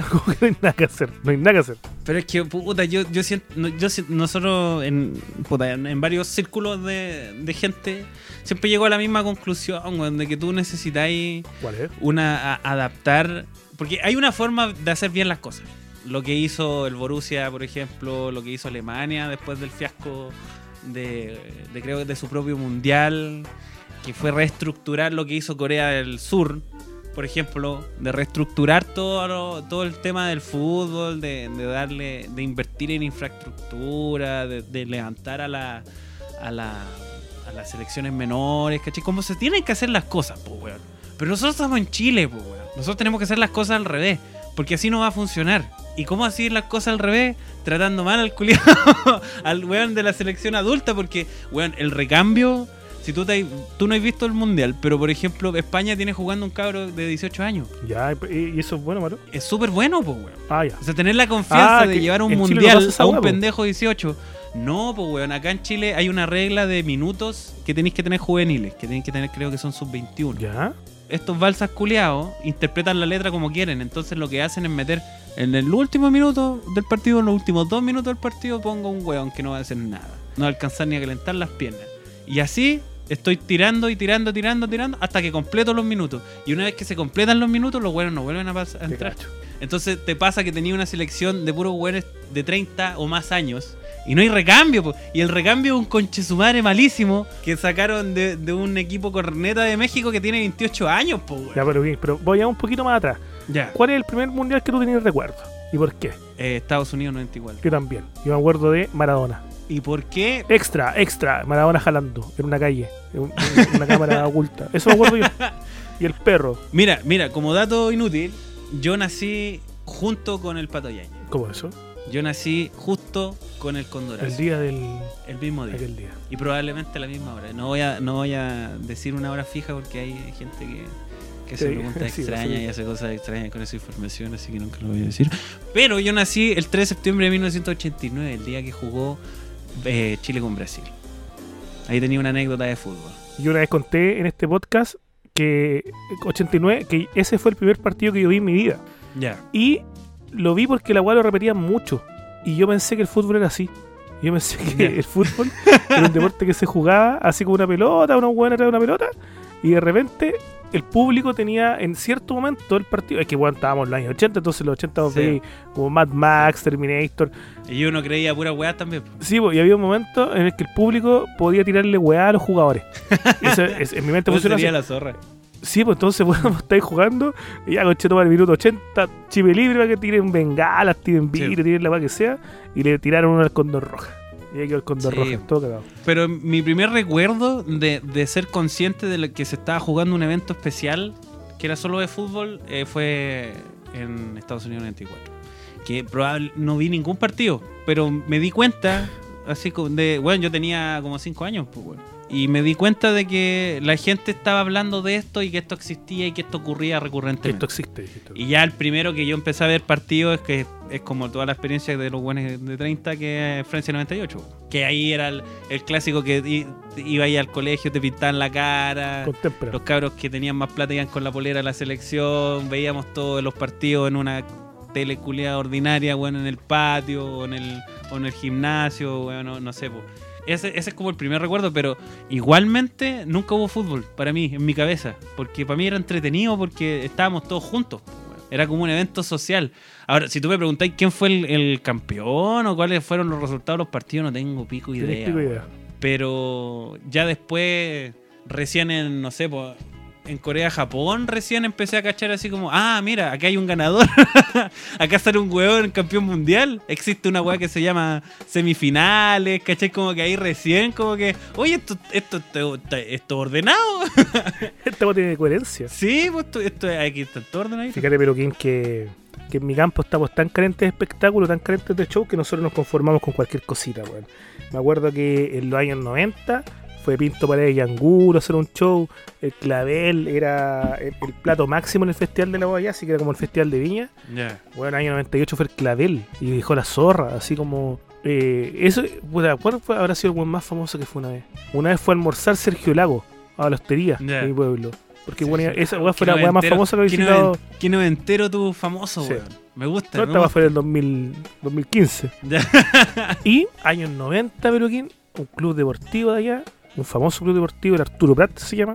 Como que no hay nada que hacer, no hay nada que hacer. Pero es que, puta, yo, yo siento, yo nosotros en, puta, en, en varios círculos de, de gente siempre llego a la misma conclusión, weón, de que tú necesitáis ¿Cuál es? una a- adaptar, porque hay una forma de hacer bien las cosas. Lo que hizo el Borussia, por ejemplo, lo que hizo Alemania después del fiasco de, de creo que de su propio mundial, que fue reestructurar lo que hizo Corea del Sur, por ejemplo, de reestructurar todo, lo- todo el tema del fútbol, de, de darle, de invertir en infraestructura, de, de levantar a la, a la a las selecciones menores, ¿cachai? Como se tienen que hacer las cosas, pues, weón. Pero nosotros estamos en Chile, pues, weón. Nosotros tenemos que hacer las cosas al revés, porque así no va a funcionar. ¿Y cómo así las cosas al revés? Tratando mal al culiado, al weón de la selección adulta, porque, weón, el recambio, si tú, te, tú no has visto el mundial, pero por ejemplo, España tiene jugando un cabro de 18 años. Ya, y eso es bueno, Maro. Es súper bueno, pues, weón. Ah, ya. O sea, tener la confianza Ah, de que llevar un mundial a un pendejo 18. No, pues weón, acá en Chile hay una regla de minutos que tenéis que tener juveniles, que tenéis que tener, creo que son sub-21. Ya. Estos balsas culiados interpretan la letra como quieren, entonces lo que hacen es meter en el último minuto del partido, en los últimos dos minutos del partido, pongo un weón que no va a hacer nada. No va a alcanzar ni a calentar las piernas. Y así estoy tirando y tirando, tirando, tirando, hasta que completo los minutos. Y una vez que se completan los minutos, los weones no vuelven a, a entrar. Entonces te pasa que tenía una selección de puros güeyes de 30 o más años. Y no hay recambio, po. y el recambio es un conche su madre malísimo que sacaron de, de un equipo corneta de México que tiene 28 años, po. Ya, pero bien, pero voy a un poquito más atrás. Ya. ¿Cuál es el primer mundial que tú tenías recuerdo? ¿Y por qué? Eh, Estados Unidos 90 igual. Yo también. Yo me acuerdo de Maradona. ¿Y por qué? Extra, extra. Maradona jalando en una calle. En, un- en una cámara oculta. Eso me acuerdo yo. Y el perro. Mira, mira, como dato inútil, yo nací junto con el Pato Yañez. ¿Cómo eso? Yo nací justo con el Condorazo. El día del. El mismo día. aquel día. Y probablemente a la misma hora. No voy a, no voy a decir una hora fija porque hay gente que, que se Sí, pregunta sí, extraña sí. y hace cosas extrañas con esa información, así que nunca lo voy a decir. Pero yo nací el 3 de septiembre de 1989, el día que jugó eh, Chile con Brasil. Ahí tenía una anécdota de fútbol. Yo una vez conté en este podcast que 89, que ese fue el primer partido que yo vi en mi vida. Ya. Y lo vi porque la weá lo repetían mucho. Y yo pensé que el fútbol era así. Yo pensé que el fútbol era un deporte que se jugaba así como una pelota, unos weones atrás de una pelota. Y de repente el público tenía en cierto momento el partido. Es que bueno, estábamos en los años 80, entonces los 80 vos Sí. veis como Mad Max, Terminator. Y uno creía pura weá también. Sí, y había un momento en el que el público podía tirarle weá a los jugadores. Eso es- en mi mente funciona así. sería la zorra. Sí, pues entonces, bueno, estáis jugando y ya, conche, toma el minuto 80, chipe libre para que tiren bengalas, tiren Sí. vidrio, tiren la weá que sea, y le tiraron uno al condor roja. Y ahí quedó el condor Sí. roja, todo cagado. Pero mi primer recuerdo de, de ser consciente de lo que se estaba jugando un evento especial, que era solo de fútbol, eh, fue en Estados Unidos 94. Que probable, no vi ningún partido, pero me di cuenta, así como de, bueno, yo tenía como 5 años, pues, bueno. Y me di cuenta de que la gente estaba hablando de esto y que esto existía y que esto ocurría recurrentemente. esto existe. Y ya el primero que yo empecé a ver partidos es que es como toda la experiencia de los buenos de 30 que es Francia 98. Que ahí era el, el clásico que iba ahí al colegio, te pintaban la cara. Contempla. Los cabros que tenían más plata iban con la polera a la selección. Veíamos todos los partidos en una tele culiada ordinaria, bueno, en el patio o en el, o en el gimnasio, bueno, no, no sé. po. Ese, ese es como el primer recuerdo, pero igualmente nunca hubo fútbol para mí, en mi cabeza. Porque para mí era entretenido porque estábamos todos juntos. Era como un evento social. Ahora, si tú me preguntáis quién fue el, el campeón o cuáles fueron los resultados de los partidos, no tengo pico idea. pico idea. Pero ya después, recién en, no sé, po, en Corea, Japón, recién empecé a cachar así como, ah, mira, acá hay un ganador. acá sale un hueón campeón mundial. Existe una weá que se llama semifinales, ¿cachai? Como que ahí recién, como que, oye, esto, esto, esto, esto, esto ordenado. Esta weá tiene coherencia. sí, pues esto, esto aquí está todo ordenadito. Fíjate, pero Kim, que, que en mi campo estamos tan carentes de espectáculo, tan carentes de show, que nosotros nos conformamos con cualquier cosita, weón. Me acuerdo que en los años 90 Fue Pinto Paredes y Angulo hacer un show. El clavel era el, el plato máximo en el Festival de la Guayá, así que era como el Festival de Viña. Ya. Bueno, el año 98 fue el clavel y dijo la zorra, así como. eh, eso, puta, ¿cuál fue- habrá sido el buen más famoso que fue una vez? Una vez fue a almorzar Sergio Lago a la hostería Ya. de mi pueblo. Porque Sí, bueno, esa weá fue ¿Qué la weá más famosa que había visitado. noven- ¿Qué noventero tu famoso, Sí. weón? Me gusta. No, me esta weá gusta. fue en el 2000, 2015. Ya. Y años 90, Peluquín, un club deportivo de allá, un famoso club deportivo, el Arturo Prat se llama,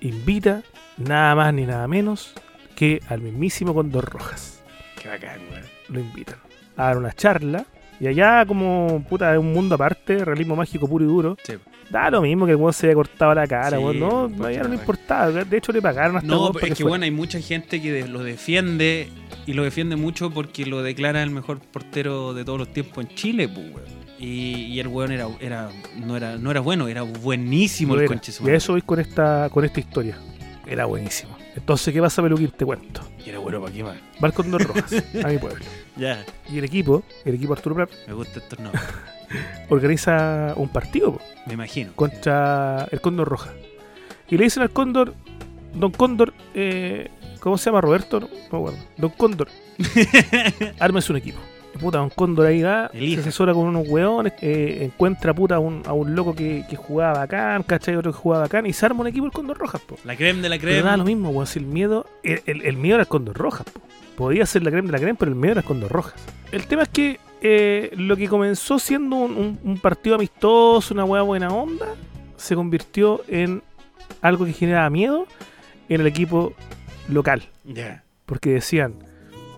invita nada más ni nada menos que al mismísimo Condor Rojas. Qué bacán, weón. Lo invitan a dar una charla. Y allá, como puta, es un mundo aparte, realismo mágico puro y duro. Sí. Da lo mismo que el se haya cortado la cara, Sí, weón. No, no ya no le importaba. De hecho, le pagaron hasta No, es que fuera. bueno, hay mucha gente que lo defiende y lo defiende mucho porque lo declara el mejor portero de todos los tiempos en Chile, pues, weón. Y, y el weón era, era, no era, no era bueno, era buenísimo el era. conche su Y a eso voy con esta, con esta historia. Era buenísimo. Entonces, ¿qué pasa, Peluquín? Te cuento. Y era bueno para qué más. Va el Condor Rojas a mi pueblo. Ya, Y el equipo, el equipo Arturo Prat, me gusta estos nombres, organiza un partido po, me imagino. contra el Cóndor Roja. Y le dicen al Cóndor, Don Cóndor, eh, ¿cómo se llama Roberto? No, no me acuerdo. Don Cóndor, ármese un equipo. Puta, Don Cóndor ahí va, se asesora con unos hueones, eh, encuentra puta a un, a un loco que, que jugaba bacán, ¿cachai? Otro que jugaba bacán, y se arma un equipo el Cóndor Rojas, po. La creme de la Pero da lo creme. mismo, weón, si el miedo, el, el- el miedo era el Cóndor Rojas, po. Podía ser la crema de la crema, pero el miedo era el Cóndor Rojas. El tema es que eh, lo que comenzó siendo un, un- un partido amistoso, una hueá buena onda, se convirtió en algo que generaba miedo en el equipo local. Ya. Porque decían,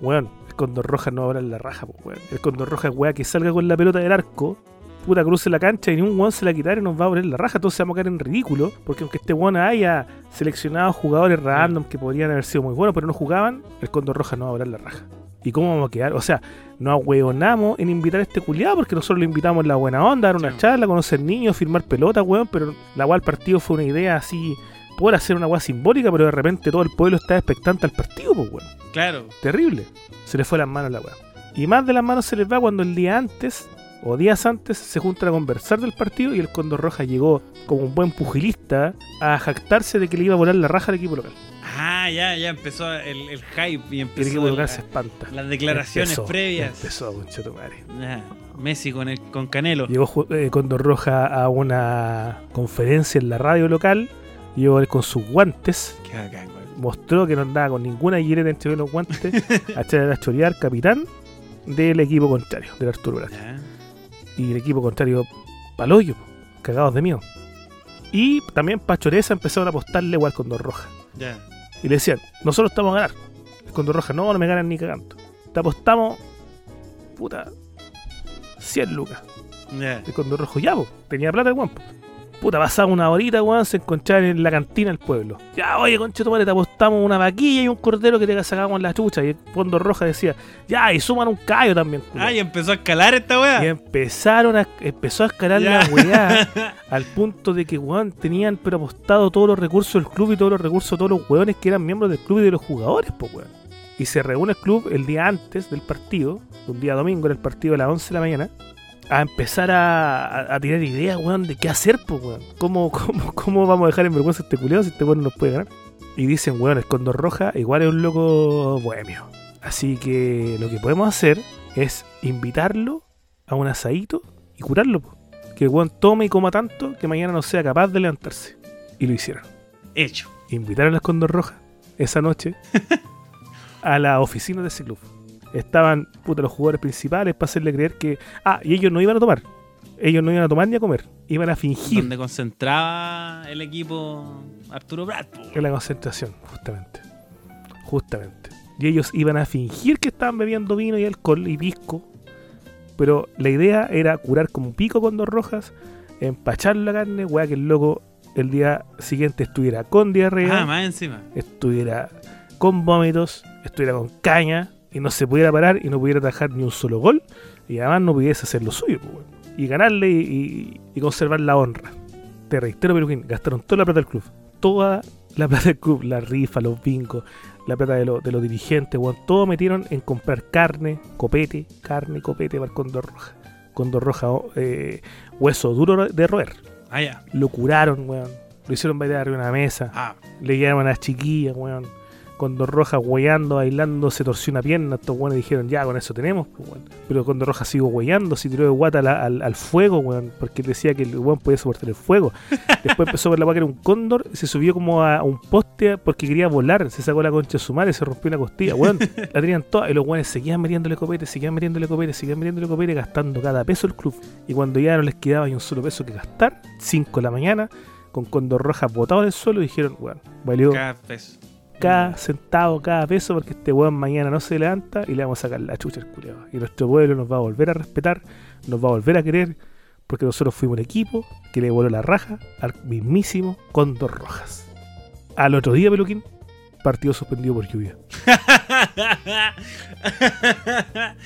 weón, Condor Roja no va a hablar la raja, pues, weón. El Condor Roja es weá que salga con la pelota del arco, puta cruce la cancha y ni un weón se la quitar y nos va a abrir la raja. Entonces vamos a caer en ridículo. Porque aunque este weón haya seleccionado jugadores random que podrían haber sido muy buenos, pero no jugaban, el Condor Roja no va a la raja. ¿Y cómo vamos a quedar? O sea, nos ahueonamos en invitar a este culiado porque nosotros lo invitamos en la buena onda, a dar una Sí. charla, conocer niños, firmar pelota, weón. Pero la del partido fue una idea así, por hacer una weá simbólica, pero de repente todo el pueblo está expectante al partido, pues weón Claro. terrible. Se les fue las manos la weá. Y más de las manos se les va cuando el día antes o días antes se juntan a conversar del partido y el Condor Roja llegó como un buen pugilista a jactarse de que le iba a volar la raja al equipo local. Ah, ya, ya empezó el, el hype y Y el empezó equipo local la- se espanta. las declaraciones Empezó, previas. Empezó, conchetumare. Ya, Messi con, el, con Canelo. Llegó eh, Condor Roja a una conferencia en la radio local. Llegó él con sus guantes. Güey. Mostró que no andaba con ninguna guileta entre los guantes. a echar a chorear capitán del equipo contrario, del Arturo y el equipo contrario paloyo, cagados de miedo. Y también Pachoreza empezaron a apostarle igual con Condor Roja. Ya. Y le decían, nosotros estamos a ganar. El Condor Roja, no, no me ganan ni cagando. Te apostamos, puta, 100 lucas. Ya. El Condor Rojo, ya, po, tenía plata el guampo. Puta, pasaba una horita, weón, se encontraban en la cantina del pueblo. Ya, oye, conche tu madre, te apostamos una vaquilla y un cordero que te sacábamos la chucha. Y el Condor Roja decía, ya, y suman un callo también, culo. Ah, y empezó a escalar esta Y weá. empezaron a, empezó a escalar Ya. la weá al punto de que weón tenían pero apostado todos los recursos del club y todos los recursos de todos los weones que eran miembros del club y de los jugadores, pues weón. Y se reúne el club el día antes del partido, un día domingo, era el partido a las 11 de la mañana, a empezar a, a- a tirar ideas, weón, de qué hacer, pues weón. ¿Cómo, cómo, ¿Cómo vamos a dejar en vergüenza a este culiado si este weón no nos puede ganar? Y dicen, weón, el Condor Roja igual es un loco bohemio. Así que lo que podemos hacer es invitarlo a un asadito y curarlo. po. Que el weón tome y coma tanto que mañana no sea capaz de levantarse. Y lo hicieron. Hecho. Invitaron a las Condor Rojas esa noche a la oficina de ese club. Estaban puta, los jugadores principales para hacerle creer que. Ah, y ellos no iban a tomar. Ellos no iban a tomar ni a comer. Iban a fingir Donde concentraba el equipo Arturo Brad. po. en la concentración, justamente. Justamente. Y ellos iban a fingir que estaban bebiendo vino y alcohol y pisco. Pero la idea era curar como un pico con dos rojas, empachar la carne, weá, que el loco el día siguiente estuviera con diarrea, Ah, más encima. estuviera con vómitos, estuviera con caña y no se pudiera parar y no pudiera atajar ni un solo gol y además no pudiese hacer lo suyo pues, y ganarle y, y- y conservar la honra. Te reitero, Peruquín, gastaron toda la plata del club, toda la plata del club, la rifa, los bingos, la plata de, lo- de los dirigentes, weón, todo metieron en comprar carne, copete, carne, copete para el Condor Roja. Condor Roja, eh, hueso duro de roer. Ah, ya. Lo curaron, weón. Lo hicieron bailar arriba de una mesa. Ah, Le llegaron a las chiquillas, weón. Condor Roja hueando, bailando, se torció una pierna. Estos weones dijeron, ya, con eso tenemos, pues, weón. Pero Condor Roja siguió hueando, se tiró de guata la- al, al fuego, weón. Porque él decía que el weón podía soportar el fuego. Después empezó a ver la weá que era un cóndor, se subió como a un poste porque quería volar. Se sacó la concha de su madre, se rompió una costilla, weón. La tenían toda. Y los weones seguían metiéndole copete, seguían metiéndole copete, seguían metiéndole copete, gastando cada peso el club. Y cuando ya no les quedaba ni un solo peso que gastar, 5 de la mañana, con Condor Roja botado en el suelo, dijeron, weón, valió cada vez. Cada centavo, cada peso, porque este weón mañana no se levanta y le vamos a sacar la chucha al culiao. Y nuestro pueblo nos va a volver a respetar, nos va a volver a querer, porque nosotros fuimos un equipo que le voló la raja al mismísimo Condor Rojas. Al otro día, Peluquín, partido suspendido por lluvia.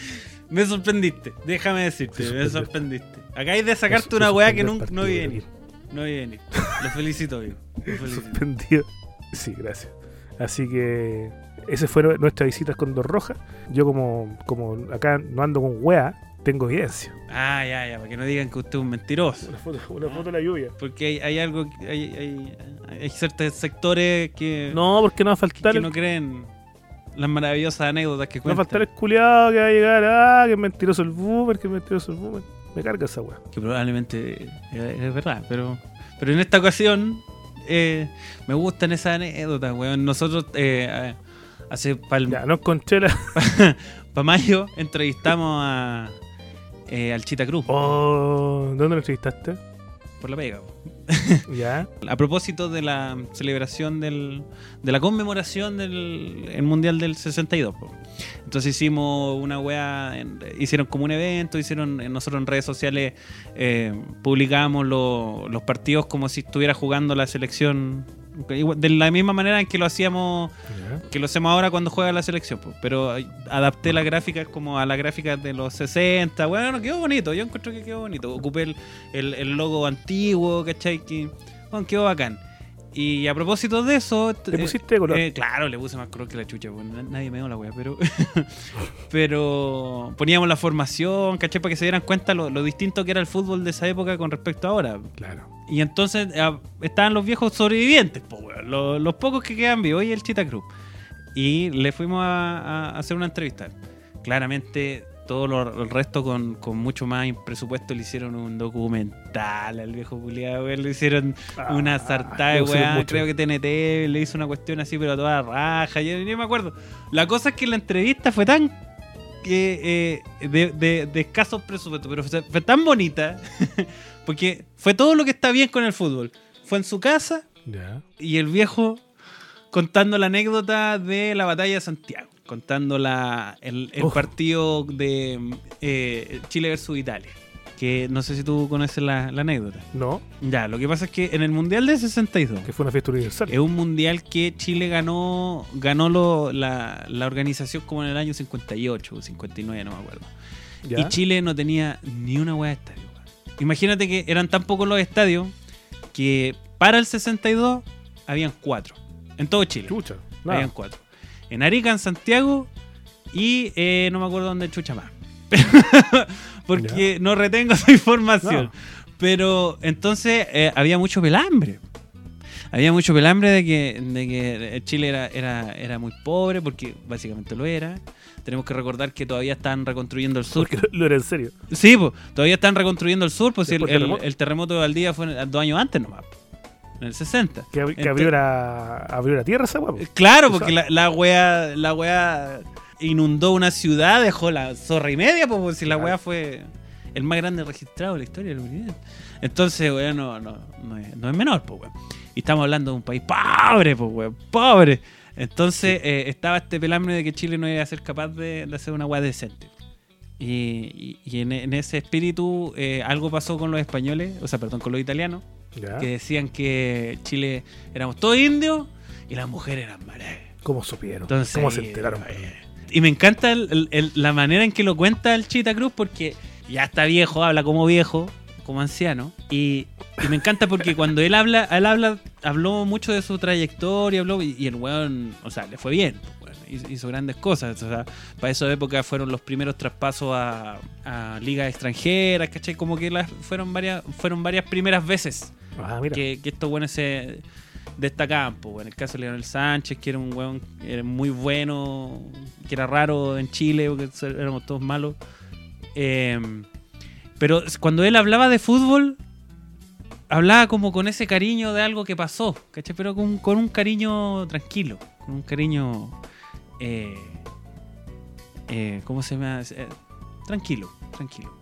me sorprendiste, déjame decirte, me sorprendiste. Acabáis de sacarte una weá que nunca no vi venir. No vi venir. Lo felicito, amigo. Lo felicito. Suspendido. Sí, gracias. Así que esa fue nuestra visita con Condor Roja. Yo como, como acá no ando con wea, tengo evidencia. Ah, ya, ya, para que no digan que usted es un mentiroso. Una foto, una foto de la lluvia. Porque hay, hay algo, hay, hay, hay ciertos sectores que, No, porque no va a faltar que el no creen las maravillosas anécdotas que No va a cuentan. faltar el culiado que va a llegar, ah, que es mentiroso el boomer, que es mentiroso el boomer. Me carga esa weá. Que probablemente es verdad, pero, pero en esta ocasión eh, me gustan esas anécdotas, weón. Nosotros eh, hace para Ya, no encontré la. mayo entrevistamos a, eh, al Chita Cruz Oh, ¿dónde lo entrevistaste? por la pega. Ya. A propósito de la celebración del, de la conmemoración del el Mundial del 62. po. Entonces hicimos una en- hicieron como un evento, hicieron en- nosotros en redes sociales eh, publicamos lo- los partidos como si estuviera jugando la selección de la misma manera en que lo hacíamos que lo hacemos ahora cuando juega la selección, po. pero eh, adapté las gráficas como a las gráficas de los 60. Bueno, quedó bonito, yo encuentro que quedó bonito. Ocupé el, el- el logo antiguo, ¿cachai? Que, bueno, quedó bacán. Y a propósito de eso. ¿Le eh, pusiste color? eh, claro, le puse más color que la chucha, na- nadie me dio la wea, pero. pero poníamos la formación, ¿cachai? Para que se dieran cuenta lo, lo distinto que era el fútbol de esa época con respecto a ahora. Claro. Y entonces ah, estaban los viejos sobrevivientes, po, weón, los, los pocos que quedan vivos y el Chita Cruz. Y le fuimos a, a hacer una entrevista. Claramente, todo lo, el resto con, con mucho más presupuesto le hicieron un documental al viejo culiado, Le hicieron una sartada de Ah, weá. Creo que TNT le hizo una cuestión así, pero a toda raja. Yo ni me acuerdo. La cosa es que la entrevista fue tan. que, eh, de, de- de escasos presupuestos, pero fue, fue tan bonita. porque fue todo lo que está bien con el fútbol. Fue en su casa y el viejo contando la anécdota de la batalla de Santiago. Contando la, el, partido de eh, Chile versus Italia. Que no sé si tú conoces la, la anécdota. No, Ya, lo que pasa es que en el Mundial de 62 que fue una fiesta universal. es un mundial que Chile ganó ganó lo- la, la organización como en el año 58 o 59, no me acuerdo. Ya. Y Chile no tenía ni una hueá de estadio. Imagínate que eran tan pocos los estadios que para el 62 habían cuatro. En todo Chile. Chucha. Nada. Habían cuatro. En Arica, en Santiago y eh, no me acuerdo dónde chucha más. Porque no retengo esa información. No. Pero entonces eh, había mucho pelambre. Había mucho pelambre de que, de que Chile era, era, era muy pobre, porque básicamente lo era. Tenemos que recordar que todavía están reconstruyendo el sur. Porque lo era en serio. Sí, pues, todavía están reconstruyendo el sur, pues el, el- terremoto. el terremoto de Valdivia fue dos años antes nomás, en el 60. Que, abrió, la, abrió la tierra esa weá. Claro, porque la, la wea, la inundó una ciudad, dejó la zorra y media, pues, pues, si la wea fue el más grande registrado de la historia de la humanidad. Entonces, wea, no, no, no, es, no es menor, pues, wea. Y estamos hablando de un país pobre, pues, wea, pobre. Entonces, eh, estaba este pelambre de que Chile no iba a ser capaz de, de hacer una wea decente. Y, y- y en, en ese espíritu, eh, algo pasó con los españoles, o sea, perdón, con los italianos, Ya. que decían que Chile éramos todos indios y las mujeres eran malas. ¿Cómo supieron? Entonces, ¿Cómo se enteraron? eh, Y me encanta el- el- el- la manera en que lo cuenta el Chita Cruz porque ya está viejo, habla como viejo, como anciano. Y, y me encanta porque cuando él habla, él habla, habló mucho de su trayectoria, habló, y, y el weón, o sea, le fue bien. Pues, hizo, grandes cosas. O sea, para esa época fueron los primeros traspasos a, a ligas extranjeras, ¿cachai? Como que las, fueron, varias, fueron varias primeras veces Ah, que, que estos buenos se destacaban. po, en el caso de Leonel Sánchez, que era un weón era muy bueno, que era raro en Chile, porque éramos todos malos. Eh, pero cuando él hablaba de fútbol, hablaba como con ese cariño de algo que pasó, ¿cachai? Pero con, con un cariño tranquilo, con un cariño... eh, eh, ¿Cómo se llama? Eh, tranquilo, tranquilo.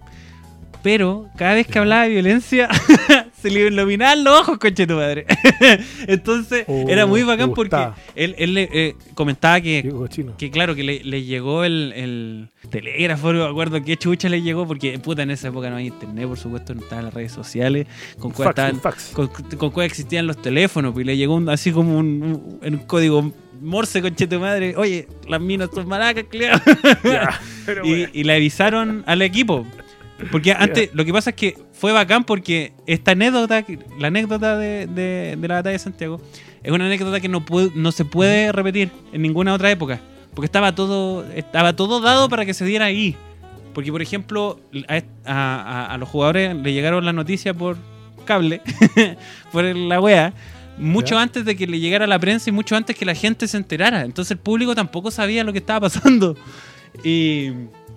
Pero cada vez que hablaba de violencia, se le iluminaban los ojos, conche tu madre. Entonces, Oh, era muy me bacán porque él, él le, eh, comentaba que, que claro, que le, le llegó el, el telégrafo, no me acuerdo qué chucha le llegó, porque puta en esa época no había internet, por supuesto, no estaban las redes sociales, con cuál Fax, estaban- un fax. con, con cuál existían los teléfonos, pues y le llegó un- así como un, un- en un código morse, conche tu madre, oye, las minas son maracas, pero y, bueno. y le avisaron al equipo. Porque antes, lo que pasa es que fue bacán porque esta anécdota, la anécdota de, de- de la batalla de Santiago, es una anécdota que no, puede- no se puede repetir en ninguna otra época. Porque estaba todo, estaba todo dado para que se diera ahí. Porque, por ejemplo, a los jugadores le llegaron las noticias por cable, por la wea, mucho Ya. antes de que le llegara a la prensa y mucho antes que la gente se enterara. Entonces el público tampoco sabía lo que estaba pasando. Y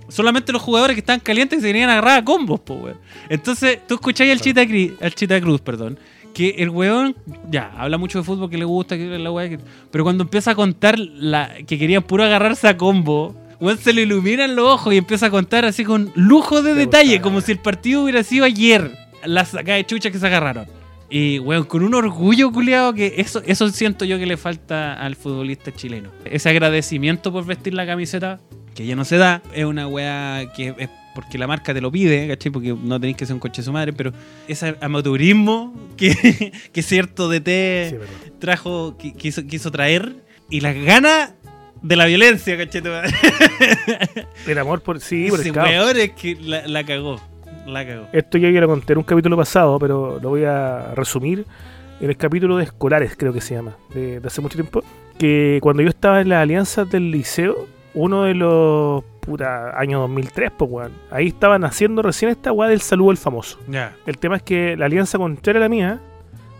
solamente los jugadores que estaban calientes se querían agarrar a combos, po, weón. Entonces tú escucháis al Chita, Cri- al Chita Cruz, perdón, que el weón, ya, habla mucho de fútbol, que le gusta, que la weá, que- pero cuando empieza a contar la, que querían puro agarrarse a combo, weón se le iluminan los ojos y empieza a contar así con lujo de detalle, como si el partido hubiera sido ayer, las sacadas de chucha que se agarraron. Y, weón, con un orgullo, culiado, que eso, eso siento yo que le falta al futbolista chileno. Ese agradecimiento por vestir la camiseta, que ya no se da, es una weá que es porque la marca te lo pide, ¿cachai? Porque no tenéis que ser un coche de su madre, pero ese amateurismo que, que cierto DT Sí, trajo, qui- quiso, quiso traer, y las ganas de la violencia, ¿cachai? El amor por. Sí, por el weón es que la, la cagó. La. Esto ya lo conté en un capítulo pasado, pero lo voy a resumir. En el capítulo de escolares, creo que se llama, de, de hace mucho tiempo. Que cuando yo estaba en las alianzas del liceo, uno de los. puta, año 2003, pues, weón. Ahí estaban haciendo recién esta weá del saludo al famoso. Ya. El tema es que la alianza contraria a la mía,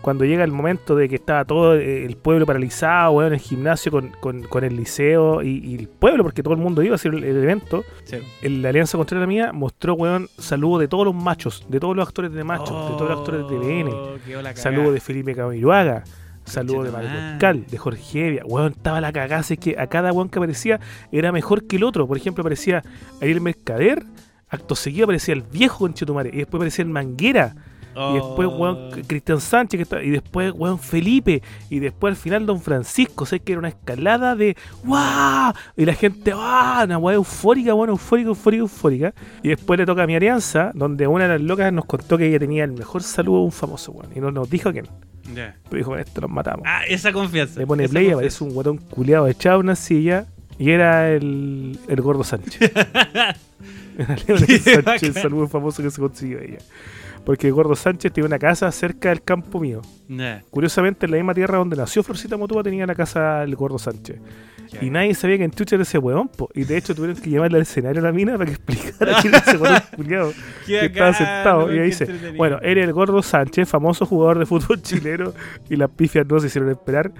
cuando llega el momento de que estaba todo eh, el pueblo paralizado, weón, en el gimnasio con, con- con el liceo y, y el pueblo, porque todo el mundo iba a hacer el, el evento, Sí. el- la alianza contraria a la mía mostró, weón, saludo de todos los machos, de todos los actores de machos, de todos los actores de. Oh, quedó la cagá. Saludo de Felipe Camiroaga. Saludo de Conchetumare. Marco Cal, de Jorge Evia. Weón, estaba la cagada. Es que a cada weón que aparecía era mejor que el otro. Por ejemplo, aparecía Ariel Mercader. Acto seguido aparecía el viejo Conchetumare. Y después aparecía el Manguera. Y después, weón, Oh. Cristian Sánchez. Que está, y después, weón, Felipe. Y después al final, Don Francisco. O sea, que era una escalada de ¡Wow! Y la gente, ¡ah! Una weá eufórica, weón, eufórica, eufórica, eufórica. Y después le toca a mi alianza, donde una de las locas nos contó que ella tenía el mejor saludo de un famoso, weón. Y no nos dijo quién. Ya. Pero dijo, esto nos matamos. Ah, esa confianza. Le pone play, confianza. aparece un guatón culeado echado en una silla. Y era el, el gordo Sánchez. Era Sánchez, el saludo famoso que se consiguió ella. Porque gordo Sánchez tiene una casa cerca del campo mío. Curiosamente, en la misma tierra donde nació Florcita Motúa tenía la casa el gordo Sánchez. Y nadie sabía que en Chucha era ese weón, po. Y de hecho tuvieron que llamarle al escenario a la mina para que explicara quién era ese weón culiado que estaba sentado. Y ahí dice, bueno, era el gordo Sánchez, famoso jugador de fútbol chileno, y las pifias no se hicieron esperar.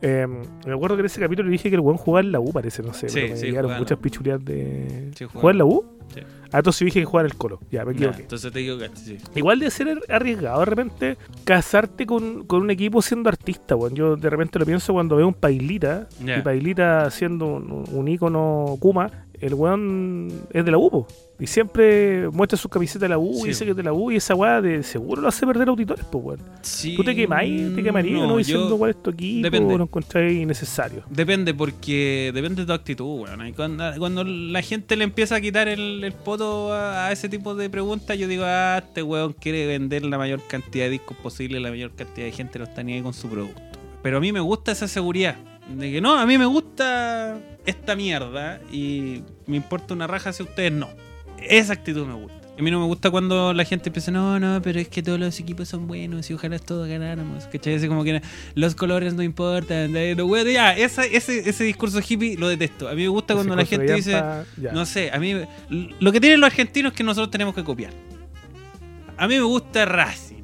Eh, me acuerdo que en ese capítulo dije que el weón jugaba en la U, parece, no sé. Sí, pero me sí, llegaron muchas pichuleas de. Sí, jugaba ¿Juega en la U? Sí. Ah, entonces yo dije que jugaba en el Colo. Ya, me equivoqué. entonces te digo que sí. Igual de ser arriesgado de repente casarte con, con un equipo siendo artista, weón. Yo de repente lo pienso cuando veo un Pailita, y Pailita siendo un, un ícono Kuma, el weón es de la U, po. Y siempre muestra su camiseta de la U Sí, y dice que es de la U y esa weá de seguro lo hace perder auditores, pues weón. Sí, ¿Tú te quemáis, te quemarías, no, no, diciendo cuál es tu equipo depende. lo encontráis innecesario? Depende, porque depende de tu actitud, weón. Y Cuando, cuando la gente le empieza a quitar el, el poto a, a ese tipo de preguntas, yo digo, ah, este weón quiere vender la mayor cantidad de discos posible, la mayor cantidad de gente no está ni ahí con su producto. Pero a mí me gusta esa seguridad. De que no, a mí me gusta esta mierda y me importa una raja si ustedes no. Esa actitud me gusta. A mí no me gusta cuando la gente empieza, no, no, pero es que todos los equipos son buenos y ojalá todos ganáramos. ¿Cachai? Así como que los colores no importan. no, weón, ya, esa- ese, ese discurso hippie lo detesto. A mí me gusta cuando la gente dice, no sé, a mí lo que tienen los argentinos es que nosotros tenemos que copiar. A mí me gusta Racing.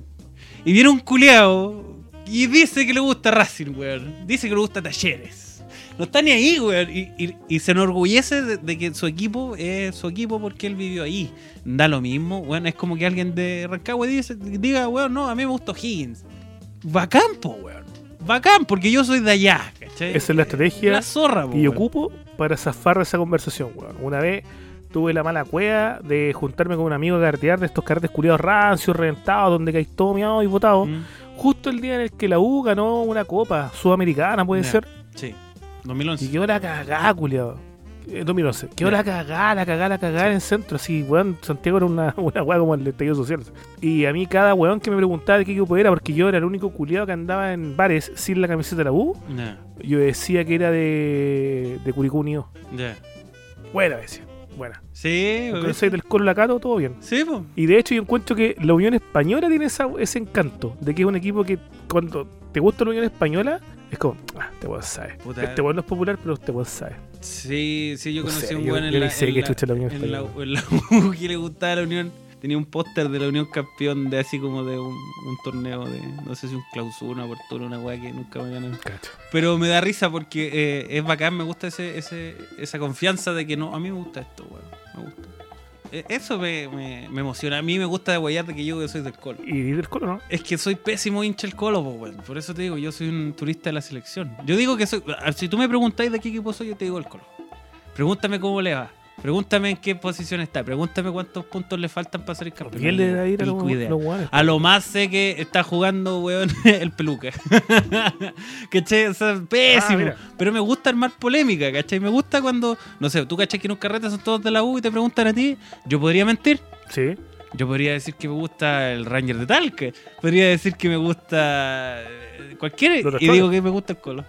Y viene un culeado y dice que le gusta Racing, weón. Dice que le gusta Talleres. No está ni ahí, weón. Y, y- y se enorgullece de, de que su equipo es su equipo porque él vivió ahí. Da lo mismo, weón. Es como que alguien de Rancagua dice, diga, weón, no, a mí me gustó Higgins. Bacán, po, weón. Bacán, porque yo soy de allá, ¿cachai? Esa es la estrategia La zorra, po, weón. ocupo para zafar de esa conversación, weón. Una vez tuve la mala cueva de juntarme con un amigo a cartear de estos carretes culiados rancios, reventados, donde caí todo miado y botado. Mm, Justo el día en el que la U ganó una copa sudamericana, puede ser. Sí, 2011. Y quedó la cagada, culiado. Eh, 2011. Quedó Ya. la cagada, la cagada, la cagada en el centro. Así, weón, Santiago era una, una weá como el estallido social. Y a mí cada weón que me preguntaba de qué equipo era, porque yo era el único culiado que andaba en bares sin la camiseta de la U, Ya, yo decía que era de, de ya. Buena, decía. Buena. Sí, Con ese del Colo Lacato, todo bien. Sí, po. Y de hecho yo encuentro que la Unión Española tiene esa- ese encanto, de que es un equipo que cuando te gusta la Unión Española, es como, ah, este weón sabe. Puta. Este weón no es popular, pero este weón sabe. Sí, sí, yo No conocí a un weón en en en la, Española. en la U que le gustaba la Unión. Tenía un póster de la Unión campeón de así como de un, un torneo de, no sé si un clausura, una apertura, una weá que nunca me. Cacho. Pero me da risa porque eh, es bacán, me gusta ese, ese, esa confianza de que no, a mí me gusta esto, weón, me gusta. Eh, Eso me, me, me emociona. A mí me gusta de guayar de que yo soy del Colo. Y del Colo, ¿no? Es que soy pésimo hincha del Colo, weón. Por eso te digo, yo soy un turista de la selección. Yo digo que soy. ah, Si tú me preguntáis de qué equipo soy, yo te digo el Colo. Pregúntame cómo le va. Pregúntame en qué posición está. Pregúntame cuántos puntos le faltan para ser campeón. ¿Quién le da a ir a los, los? A lo más sé que está jugando, weón, el peluca. ¿Cachai? O sea, pésimo. Ah. Pero me gusta armar polémica, ¿cachai? Me gusta cuando, no sé, tú cachai que en un carrete son todos de la U y te preguntan a ti. Yo podría mentir. Sí. Yo podría decir que me gusta el Ranger de Talca. Podría decir que me gusta eh, cualquiera. Los Y digo que me gusta el Colo.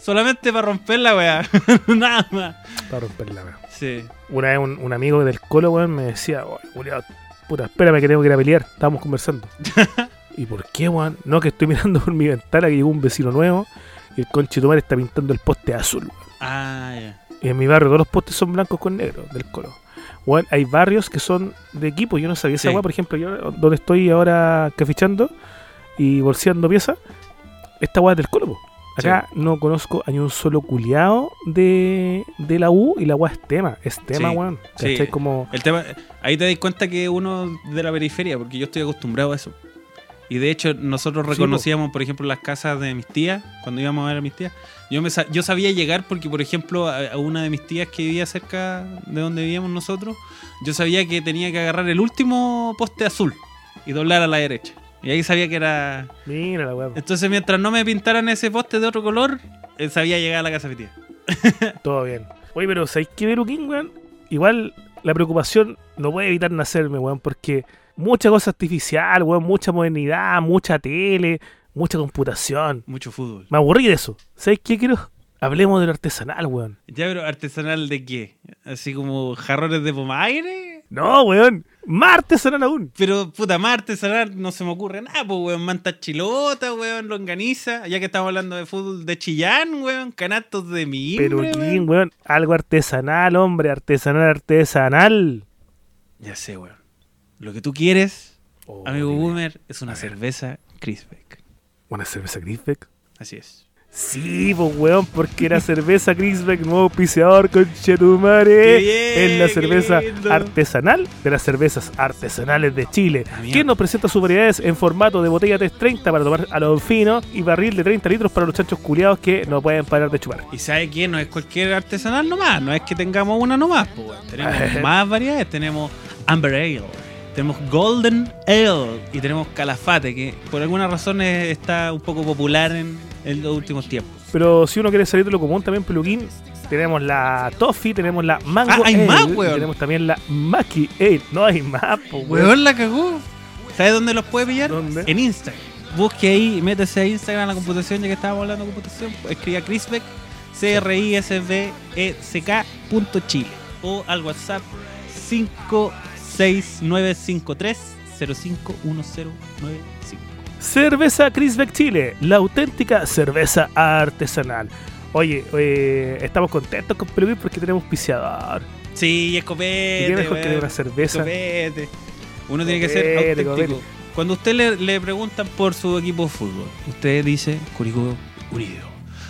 Solamente para romper la weá. Nada más. Para romper la weá. Sí. Una vez un, un amigo del Colo, weón, me decía, "Oye, culiao, puta, espérame que tengo que ir a pelear. Estábamos conversando. ¿Y por qué, weón? No, que estoy mirando por mi ventana que llegó un vecino nuevo y el conchetumar está pintando el poste azul, weón. Ah. Y en mi barrio todos los postes son blancos con negro del Colo. Weón, hay barrios que son de equipo. Yo no sabía esa weá, por ejemplo, yo donde estoy ahora cafichando y bolseando piezas, esta weá es del Colo, po. Acá no conozco a ni un solo culiao de, de la U y la weá es tema. Es tema, Sí. weón. Sí. Como. El tema, ahí te das cuenta que uno de la periferia, porque yo estoy acostumbrado a eso. Y de hecho, nosotros reconocíamos, por ejemplo, las casas de mis tías, cuando íbamos a ver a mis tías. Yo, me, yo sabía llegar porque, por ejemplo, a, a una de mis tías que vivía cerca de donde vivíamos nosotros, yo sabía que tenía que agarrar el último poste azul y doblar a la derecha. Y ahí sabía que era. Mira la. Entonces, mientras no me pintaran ese poste de otro color, eh, sabía llegar a la casa de. Todo bien. Oye, pero ¿sabéis qué, Beruquín, weón? Igual la preocupación no puede evitar nacerme, weón, porque mucha cosa artificial, weón, mucha modernidad, mucha tele, mucha computación. Mucho fútbol. Me aburrí de eso. ¿Sabéis qué quiero? Hablemos de lo artesanal, weón. Ya, pero artesanal de qué? Así como jarrones de pomaire. No, weón. Más artesanal aún. Pero, puta, más artesanal no se me ocurre nada, pues, weón. Manta chilota, weón, longaniza. Ya que estamos hablando de fútbol de Chillán, weón. Canastos de mimbre, Pero weón. Algo artesanal, hombre. Artesanal, artesanal. Ya sé, weón. Lo que tú quieres, Oh, amigo dime. Boomer, es una cerveza Crisbeck. ¿Una cerveza Grisbeck? Así es. Sí, pues weón, porque era cerveza Grisbeck, nuevo auspiciador, Qué conchetumare. bien, Es la qué cerveza artesanal de las cervezas artesanales de Chile. Ah. Quien nos presenta sus variedades en formato de botella 330 para tomar a lo fino y barril de 30 litros para los chanchos culiados que no pueden parar de chupar. Y sabe que no es cualquier artesanal nomás, no es que tengamos una nomás, pues, weón. Tenemos más variedades, tenemos Amber Ale, tenemos Golden Ale y tenemos Calafate, que por alguna razón es- está un poco popular en, en los últimos tiempos. Pero si uno quiere salir de lo común también, peluquín, tenemos la Toffee, tenemos la Mango Ah, hay Ale, más, y weón. tenemos también la Maki Ale. No hay más, pues, weón. Weón la cagó. ¿Sabes dónde los puede pillar? ¿Dónde? En Instagram. Busque ahí, métese a Instagram a la computación, ya que estábamos hablando de computación. Escriba Crisbeck, c r i s b e c k punto Chile. O al WhatsApp 6953 051095. Cerveza Crisbeck Chile, la auténtica cerveza artesanal. Oye, eh, estamos contentos con Peluquín porque tenemos auspiciador. Sí, ¿Y escopete. qué mejor que una cerveza? Uno tiene que ser auténtico. Cuando usted le, le preguntan por su equipo de fútbol, usted dice Curicó Unido.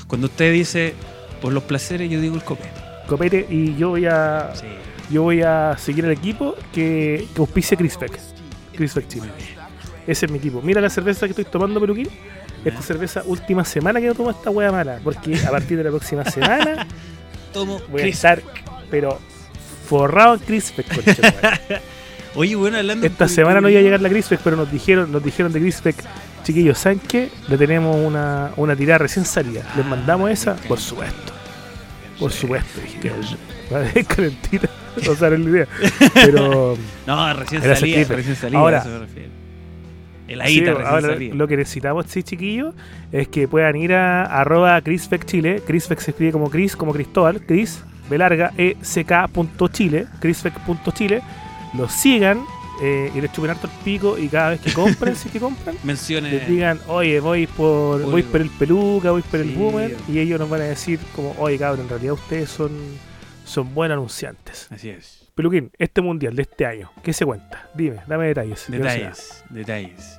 Cuando usted dice por los placeres, yo digo el copete. Copete y yo voy a Sí. Yo voy a seguir el equipo que, que auspicia Crisbeck. Crisbeck Chile. Ese es mi equipo. Mira la cerveza que estoy tomando, Peluquín. Esta cerveza última semana que no tomo esta wea mala. Porque a partir de la próxima semana Tomo voy a estar, pero forrado en conchetumare. Oye, bueno, hablando Esta semana no iba a llegar la Grisbeck, pero nos dijeron, nos dijeron de Grisbeck, chiquillos, ¿saben qué? Le tenemos una, una tirada recién salida. Les mandamos esa, por supuesto. Por supuesto, dije. Es calentita, no saben la idea. Pero No, recién salía, recién salía. Ahora- eso me refiero. El sí, ahora lo que necesitamos, sí, chiquillos, es que puedan ir a arroba Crisbeck Chile. Crisbeck se escribe como Cris, como Cristóbal, Cris, B larga, E C K punto Chile, Crisbeck.chile. Los sigan eh, y les chupen harto el pico y cada vez que compren, si es que compran, Menciones. les digan, oye, voy por voy por el peluca, voy por el boomer, y ellos nos van a decir como, oye cabrón, en realidad ustedes son, son buenos anunciantes. Así es. Peluquín, este mundial de este año, ¿qué se cuenta? Dime, dame detalles. Detalles, detalles.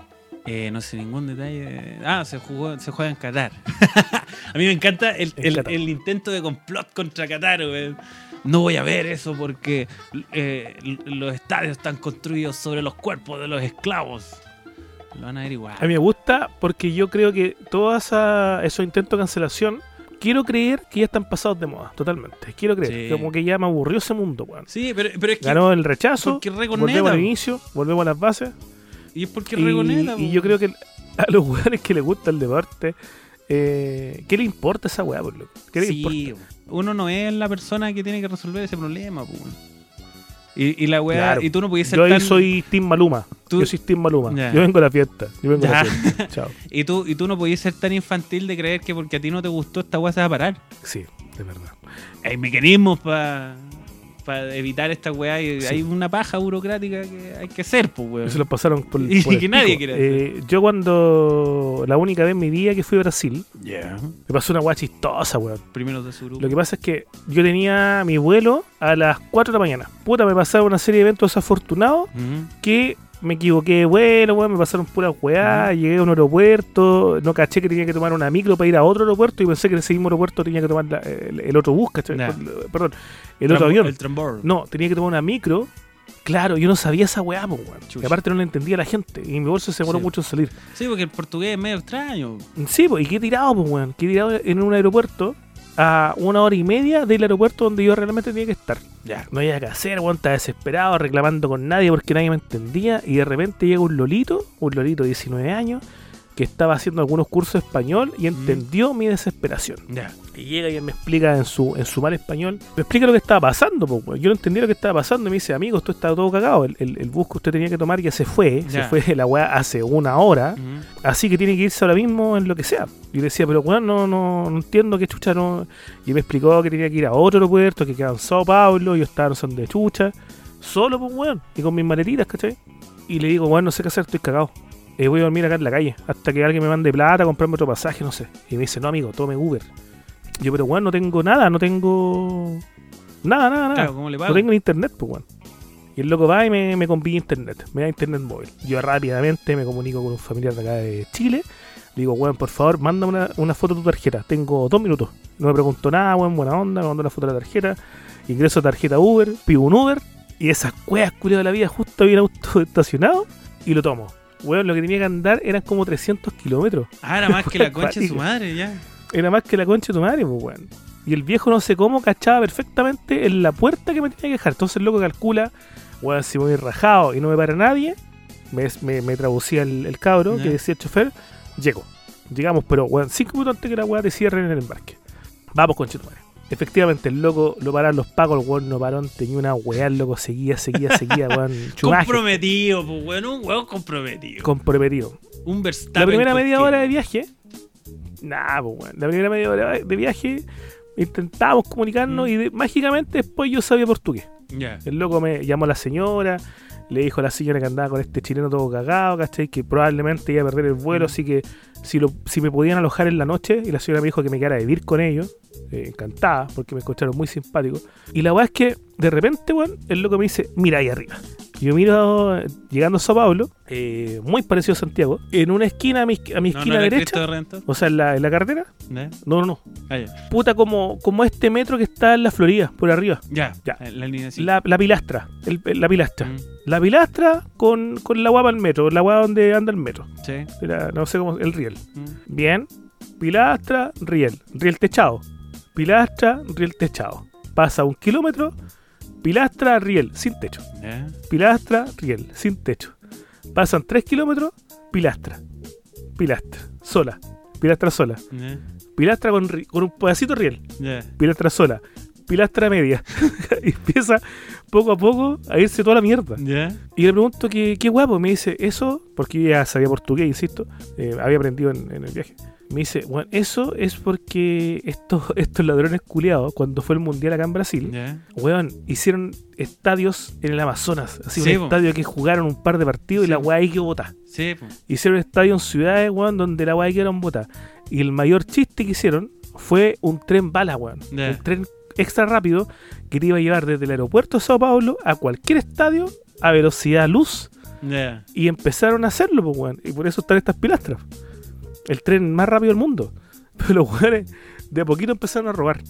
Eh, no sé ningún detalle. Ah, se jugó, se juega en Qatar. a mí me encanta el, el- el intento de complot contra Qatar, weón. No voy a ver eso porque eh, los estadios están construidos sobre los cuerpos de los esclavos. Lo van a ver igual. A mí me gusta porque yo creo que todos esos intentos de cancelación, quiero creer que ya están pasados de moda, totalmente. Quiero creer, Sí. como que ya me aburrió ese mundo, weón. Sí, pero, pero es que. Ganó el rechazo, porque volvemos al inicio, volvemos a las bases. Y es porque Y, regoneta. y po. yo creo que a los weones que les gusta el deporte, eh, ¿qué le importa esa weá, por loco? ¿Qué le importa? Uno no es la persona que tiene que resolver ese problema, weón. Y, y la weá, Claro. y tú no puedes ser Yo ahí tan. soy Team Maluma. Tú- Yo soy Team Maluma. Yo vengo a la fiesta. Yo vengo a la Ya. fiesta. Chao. Y tú, y tú no podías ser tan infantil de creer que porque a ti no te gustó esta weá se va a parar. Sí, de verdad. Hay mecanismos para evitar esta weá y Sí. hay una paja burocrática que hay que hacer, pues weón. Eso lo pasaron por, Y por el que nadie quiere Eh, yo cuando la única vez en mi vida que fui a Brasil, Yeah. me pasó una weá chistosa, weón. Primero de su grupo. Lo que pasa es que yo tenía mi vuelo a las 4 de la mañana. Puta, me pasaron una serie de eventos desafortunados Ujú. que me equivoqué de vuelo, weón, me pasaron puras weá, llegué a un aeropuerto, no caché que tenía que tomar una micro para ir a otro aeropuerto y pensé que en ese mismo aeropuerto tenía que tomar la- el, el otro bus. Perdón, el otro avión. El trambor. No, tenía que tomar una micro. Claro, yo no sabía esa weá, pues, weón. Y aparte no la entendía la gente. Y mi bolso se demoró Sí. mucho en salir. Sí, porque el portugués es medio extraño. Sí, pues, y qué tirado, pues, weón. Qué tirado en un aeropuerto a una hora y media del aeropuerto donde yo realmente tenía que estar. Ya. No había que hacer, weón. Desesperado, reclamando con nadie porque nadie me entendía. Y de repente llega un lolito, un lolito de 19 años, que estaba haciendo algunos cursos de español y entendió mi desesperación. Ya. Y llega y me explica en su, en su mal español, me explica lo que estaba pasando, po. Yo no entendía lo que estaba pasando y me dice, amigo, esto está todo cagado. El, el, el bus que usted tenía que tomar ya se fue, se fue la weá hace una hora, Ujú. así que tiene que irse ahora mismo en lo que sea. Y yo le decía, pero weón, no, no, no entiendo qué chucha no. Y me explicó que tenía que ir a otro aeropuerto, que quedaba en Sao Paulo, yo estaba en son de chucha, solo, pues weón, y con mis maletitas, ¿cachai? Y le digo, weón, no sé qué hacer, estoy cagado. Eh, voy a dormir acá en la calle hasta que alguien me mande plata, comprarme otro pasaje, no sé. Y me dice, no, amigo, tome Uber. Yo, pero weón, no tengo nada, no tengo. Nada, nada, nada. Claro, ¿cómo le pago? no tengo ni internet, pues weón. Y el loco va y me, me internet, me da internet móvil. Yo rápidamente me comunico con un familiar de acá de Chile. Le digo, weón, por favor, mándame una, una foto de tu tarjeta. Tengo dos minutos. No me pregunto nada, weón, buena onda. Me mandó la foto de la tarjeta. Ingreso a tarjeta Uber, pido un Uber. Y esas cuevas culiadas de la vida, justo había un auto estacionado. Y lo tomo. Weón, lo que tenía que andar eran como 300 kilómetros. Ah, era más que la concha de su madre, ya. Era más que la concha de tu madre, pues, weón. Y el viejo no sé cómo cachaba perfectamente en la puerta que me tenía que dejar. Entonces el loco calcula, weón, si voy rajado y no me para nadie, me, me, me traducía el, el cabro que decía el chofer, llego. Llegamos, pero weón, cinco minutos antes que la weá te cierren en el embarque. Vamos, concha de tu madre. Efectivamente, el loco lo pararon los pagos, el weón no paró, tenía una weá, el loco seguía, seguía, seguía, weón. Comprometido, pues, weón. Un huevo comprometido. comprometido. un Verstappen. La primera media hora de viaje, nada, pues, weón. La primera media hora de viaje intentábamos comunicarnos Mm. y de- mágicamente después yo sabía portugués. Ya. El loco me llamó a la señora, le dijo a la señora que andaba con este chileno todo cagado, ¿cachai? Que probablemente iba a perder el vuelo, así que si, lo, si me podían alojar en la noche, y la señora me dijo que me quedara a vivir con ellos, eh, encantada, porque me encontraron muy simpático. Y la weá es que de repente, weón, el loco me dice, mira ahí arriba. Yo miro, llegando a Sao Paulo, eh, muy parecido a Santiago, en una esquina, a mi, a mi No, esquina no derecha, de o sea, en la, en la carretera, ¿Eh? no, no, no, Ah, puta como, como este metro que está en la Florida, por arriba. Ya, Ya. La línea. La, la pilastra, el- la pilastra. Mm, La pilastra con, con la guapa al metro, la guapa donde anda el metro. Sí. Era, no sé cómo, el riel. Mm. Bien, pilastra, riel, riel techado. Pilastra, riel techado. Pasa un kilómetro, pilastra, riel, sin techo. Pilastra, riel, sin techo. Pasan tres kilómetros, pilastra. Pilastra, sola. Pilastra sola. Pilastra con, con un pedacito riel. Pilastra sola. Pilastra media. y empieza poco a poco a irse toda la mierda. Ya. Y le pregunto qué, qué guapo. Me dice, eso, porque yo ya sabía portugués, insisto, eh, había aprendido en, en el viaje. Me dice, bueno, eso es porque estos, estos ladrones culiados, cuando fue el mundial acá en Brasil, Ya. weón, hicieron estadios en el Amazonas. Así Sí, un po. estadio que jugaron un par de partidos Sí, y la weá ahí quedó botada. Sí. Hicieron estadio en ciudades, weón, donde la weá quedaron botada. Y el mayor chiste que hicieron fue un tren bala, weón. Un tren extra rápido que te iba a llevar desde el aeropuerto de Sao Paulo a cualquier estadio a velocidad luz. Y empezaron a hacerlo, pues, weón. Y por eso están estas pilastras. El tren más rápido del mundo. Pero los weones de a poquito empezaron a robar.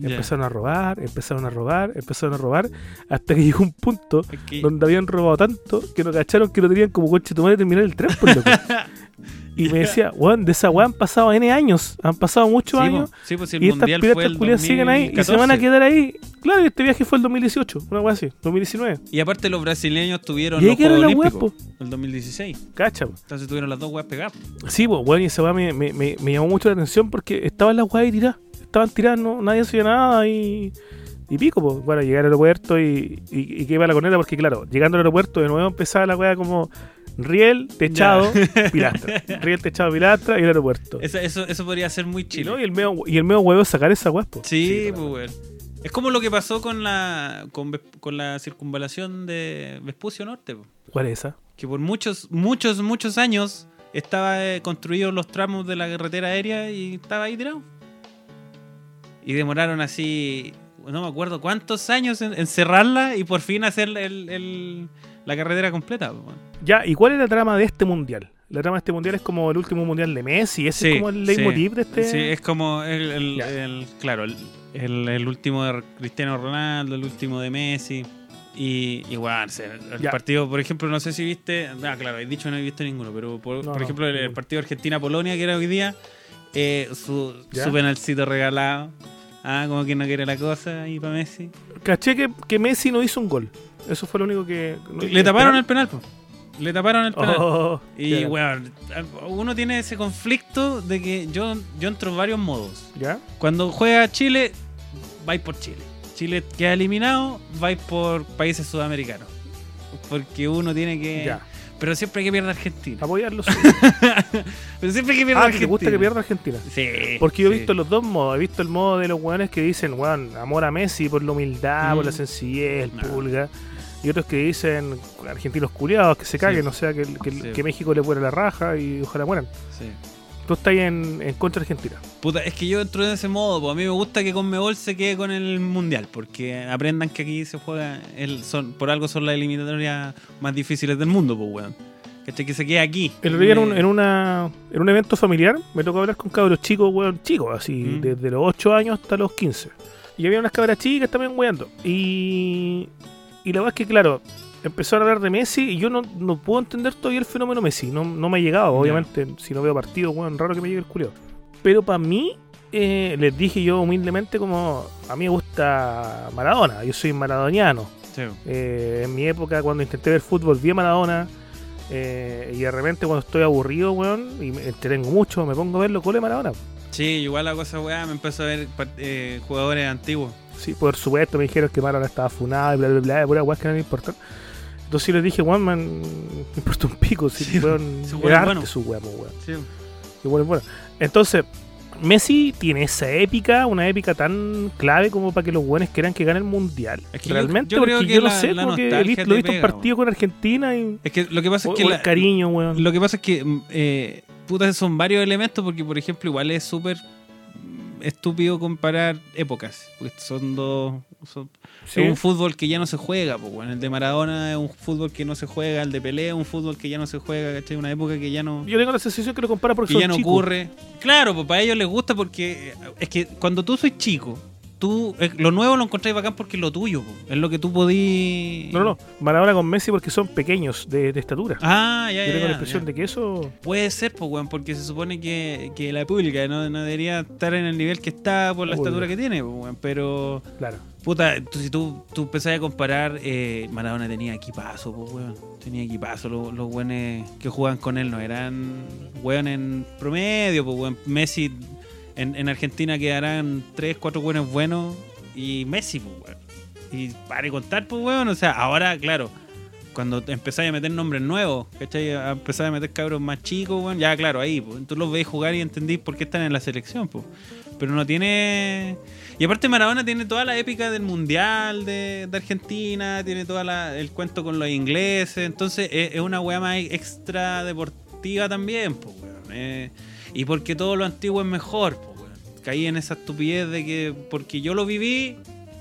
Empezaron a robar, empezaron a robar, empezaron a robar. Hasta que llegó un punto donde habían robado tanto que no cacharon que lo tenían como coche tu madre terminar el tren, por loco. Y me decía, weón, de esa weá han pasado N años. Han pasado muchos Sí, años. po. Sí, pues el Y estas mundial piratas el culiadas siguen ahí y se van a 2014. quedar ahí. Claro, y este viaje fue el 2018, una weá así, 2019. Y aparte los brasileños tuvieron los Juegos Olímpicos. El 2016. Cacha, po. Entonces tuvieron las dos weas pegadas. Sí, pues, bueno, y esa weá me, me, me, me llamó mucho la atención porque estaban las weas ahí tiradas. Estaban tiradas, no, nadie hacía nada y, y pico, pues. Bueno, llegar al aeropuerto y, y, y que iba la conera porque, claro, llegando al aeropuerto de nuevo empezaba la weá como riel, techado, pilastra. Riel, techado, pilastra y el aeropuerto. Eso, eso, eso podría ser muy no, y el medio, y el medio huevo es sacar esa weá, pues. Sí, pues weón. Es como lo que pasó con la con, con la circunvalación de Vespucio Norte, po. ¿Cuál es esa? que por muchos, muchos, muchos años estaba eh, construidos los tramos de la carretera aérea y estaba ahí tirado. Y demoraron así, no me acuerdo cuántos años en, en cerrarla y por fin hacer el- el- la carretera completa. po. Ya, ¿y cuál es la trama de este mundial? La trama de este mundial es como el último mundial de Messi, ese Sí, es como el sí. leitmotiv de este. Sí, es como el, el- Ya. el- claro, el, último de Cristiano Ronaldo, el último de Messi. Y igual, el Ya. partido, por ejemplo, no sé si viste, ah, claro, he dicho que no he visto ninguno, pero por, No, por no, ejemplo, el, partido Argentina-Polonia que era hoy día, eh, su, su penalcito regalado. Ah, como que no quiere la cosa ahí para Messi. Caché que, que Messi no hizo un gol. Eso fue lo único que. no- Le taparon el penal, po. Le taparon el penal. Oh, y, weón, uno tiene ese conflicto de que yo, yo entro en varios modos. ¿Ya? Cuando juega Chile, vais por Chile. Chile queda eliminado, vais por países sudamericanos. Porque uno tiene que. Ya. Pero siempre hay que pierda Argentina. Apoyarlo. Pero siempre hay que pierda ah, que Argentina. te gusta que pierda Argentina. Sí. Porque yo he sí. visto los dos modos. He visto el modo de los weones que dicen, weón, amor a Messi por la humildad, por Mm. la sencillez, el No. pulga. Y otros que dicen, argentinos culiados, que se caguen, o sea, que, que- Sí. que México le fuera la raja y ojalá mueran. Sí. Tú estás ahí en, en contra Argentina. Puta, es que yo entro en ese modo, pues a mí me gusta que Conmebol se quede con el mundial, porque aprendan que aquí se juega, el, son, por algo son las eliminatorias más difíciles del mundo, pues weón. ¿Cachai? Que se quede aquí. El otro día en un, en, una, en un evento familiar me tocó hablar con cabros chicos, weón, chicos, así, Mm. desde los 8 años hasta los 15. Y había unas cabras chicas también weando. Y, y la verdad es que, claro, empezaron a hablar de Messi y yo no, no puedo entender todavía el fenómeno Messi. No, no me ha llegado, obviamente, si no veo partido, weón, raro que me llegue el culiao. Pero para mí, eh, les dije yo humildemente como, a mí me gusta Maradona, yo soy maradoniano. Sí. Eh, en mi época, cuando intenté ver fútbol, vi a Maradona. eh, y de repente, cuando estoy aburrido, weón, y me entretengo mucho, me pongo a ver los goles de Maradona. Sí, igual la cosa, weá, me empezó a ver jugadores antiguos. Sí, por supuesto, me dijeron que Maradona estaba funado y bla, bla, bla, pura weá que no me importan. Entonces yo les dije, weón, man, me importa un pico. Si Sí, ese es weón bueno. su weón, weón. Sí. Y bueno, bueno. Entonces, Messi tiene esa épica, una épica tan clave como para que los buenos quieran que gane el mundial. Es que Realmente, yo creo porque que yo no sé, la porque lo he visto un partido con Argentina y. Es que lo que pasa o- es que la- el cariño, weón. Lo que pasa es que, mm, eh, puta, son varios elementos porque, por ejemplo, igual es súper estúpido comparar épocas. Porque son dos... son- Sí. Es un fútbol que ya no se juega, pues, bueno. El de Maradona es un fútbol que no se juega, el de Pelé es un fútbol que ya no se juega, ¿cachai? Una época que ya no... Yo tengo la sensación que lo compara porque que son ya no chicos. ocurre. Claro, pues para ellos les gusta porque eh, es que cuando tú sois chico, tú eh, lo nuevo lo encontráis bacán porque es lo tuyo, po. es lo que tú podí. No, no. Maradona con Messi porque son pequeños de, de estatura. Ah, ya, Yo ya, tengo la ya, impresión ya. de que eso. Puede ser, pues, weón, porque se supone que, que la pública no, no debería estar en el nivel que está por la estatura que tiene, pues, weón, pero. Claro. Puta, tú- si tú, tú empezás a comparar, eh, Maradona tenía equipazo, pues, weón. Tenía equipazo. Los, los weones que jugaban con él no eran weón en promedio, pues, weón. Messi en, en Argentina quedarán 3, 4 weones buenos y Messi, pues, weón. Y para contar, pues, weón. O sea, ahora, claro, cuando empezáis a meter nombres nuevos, ¿cachai? A empezar a meter cabros más chicos, weón. Ya, claro, ahí, pues. Tú los veis jugar y entendís por qué están en la selección, pues. Pero no tiene. Y aparte Maradona tiene toda la épica del mundial de, de Argentina, tiene todo el cuento con los ingleses, entonces es, es una weá más extra deportiva también, pues weón. eh, y porque todo lo antiguo es mejor. Caí en esa estupidez de que porque yo lo viví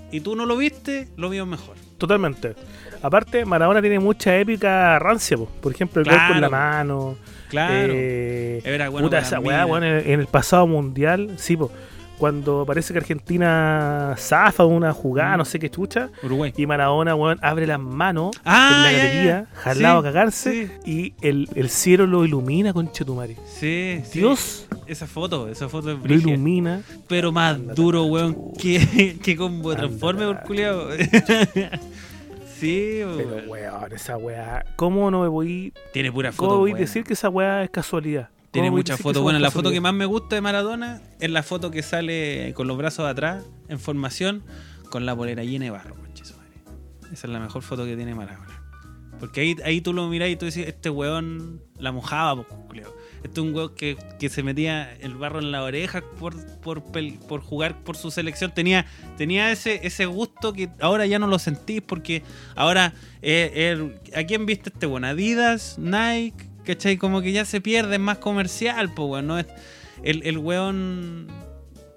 y tú no lo viste, lo mío es mejor. Totalmente. Aparte, Maradona tiene mucha épica rancia, po. por ejemplo, el gol con la Claro. mano. Claro. Eh, Era bueno puta, esa weá, en el pasado mundial, sí, po, cuando parece que Argentina zafa una jugada, Mm. no sé qué chucha, Uruguay. y Maradona, weón, abre las manos Ah, en la galería, jalado Sí, a cagarse, y el, el cielo lo ilumina con Chetumare. Sí, sí. Dios Esa foto, esa foto es lo ilumina. pero más duro, weón, que, que combo transforme por culiao. sí, Pero weón. weón, esa weá, ¿cómo no me voy, Tiene pura cómo foto. voy a decir que esa weá es casualidad? Tiene ¿Cómo voy a muchas fotos. Bueno, la foto que más me gusta de Maradona es la foto que sale con los brazos atrás, en formación, con la polera llena de barro. Esa es la mejor foto que tiene Maradona. Porque ahí, ahí tú lo mirás y tú decís, este weón la mojaba, pues. Este es un weón que, que se metía el barro en la oreja por, por, por jugar por su selección. Tenía, tenía ese, ese gusto que ahora ya no lo sentís porque ahora, eh, eh, ¿a quién viste este weón? Adidas, Nike, ¿cachai? Como que ya se pierde, es más comercial, pues, weón. ¿no? Es, el, el weón...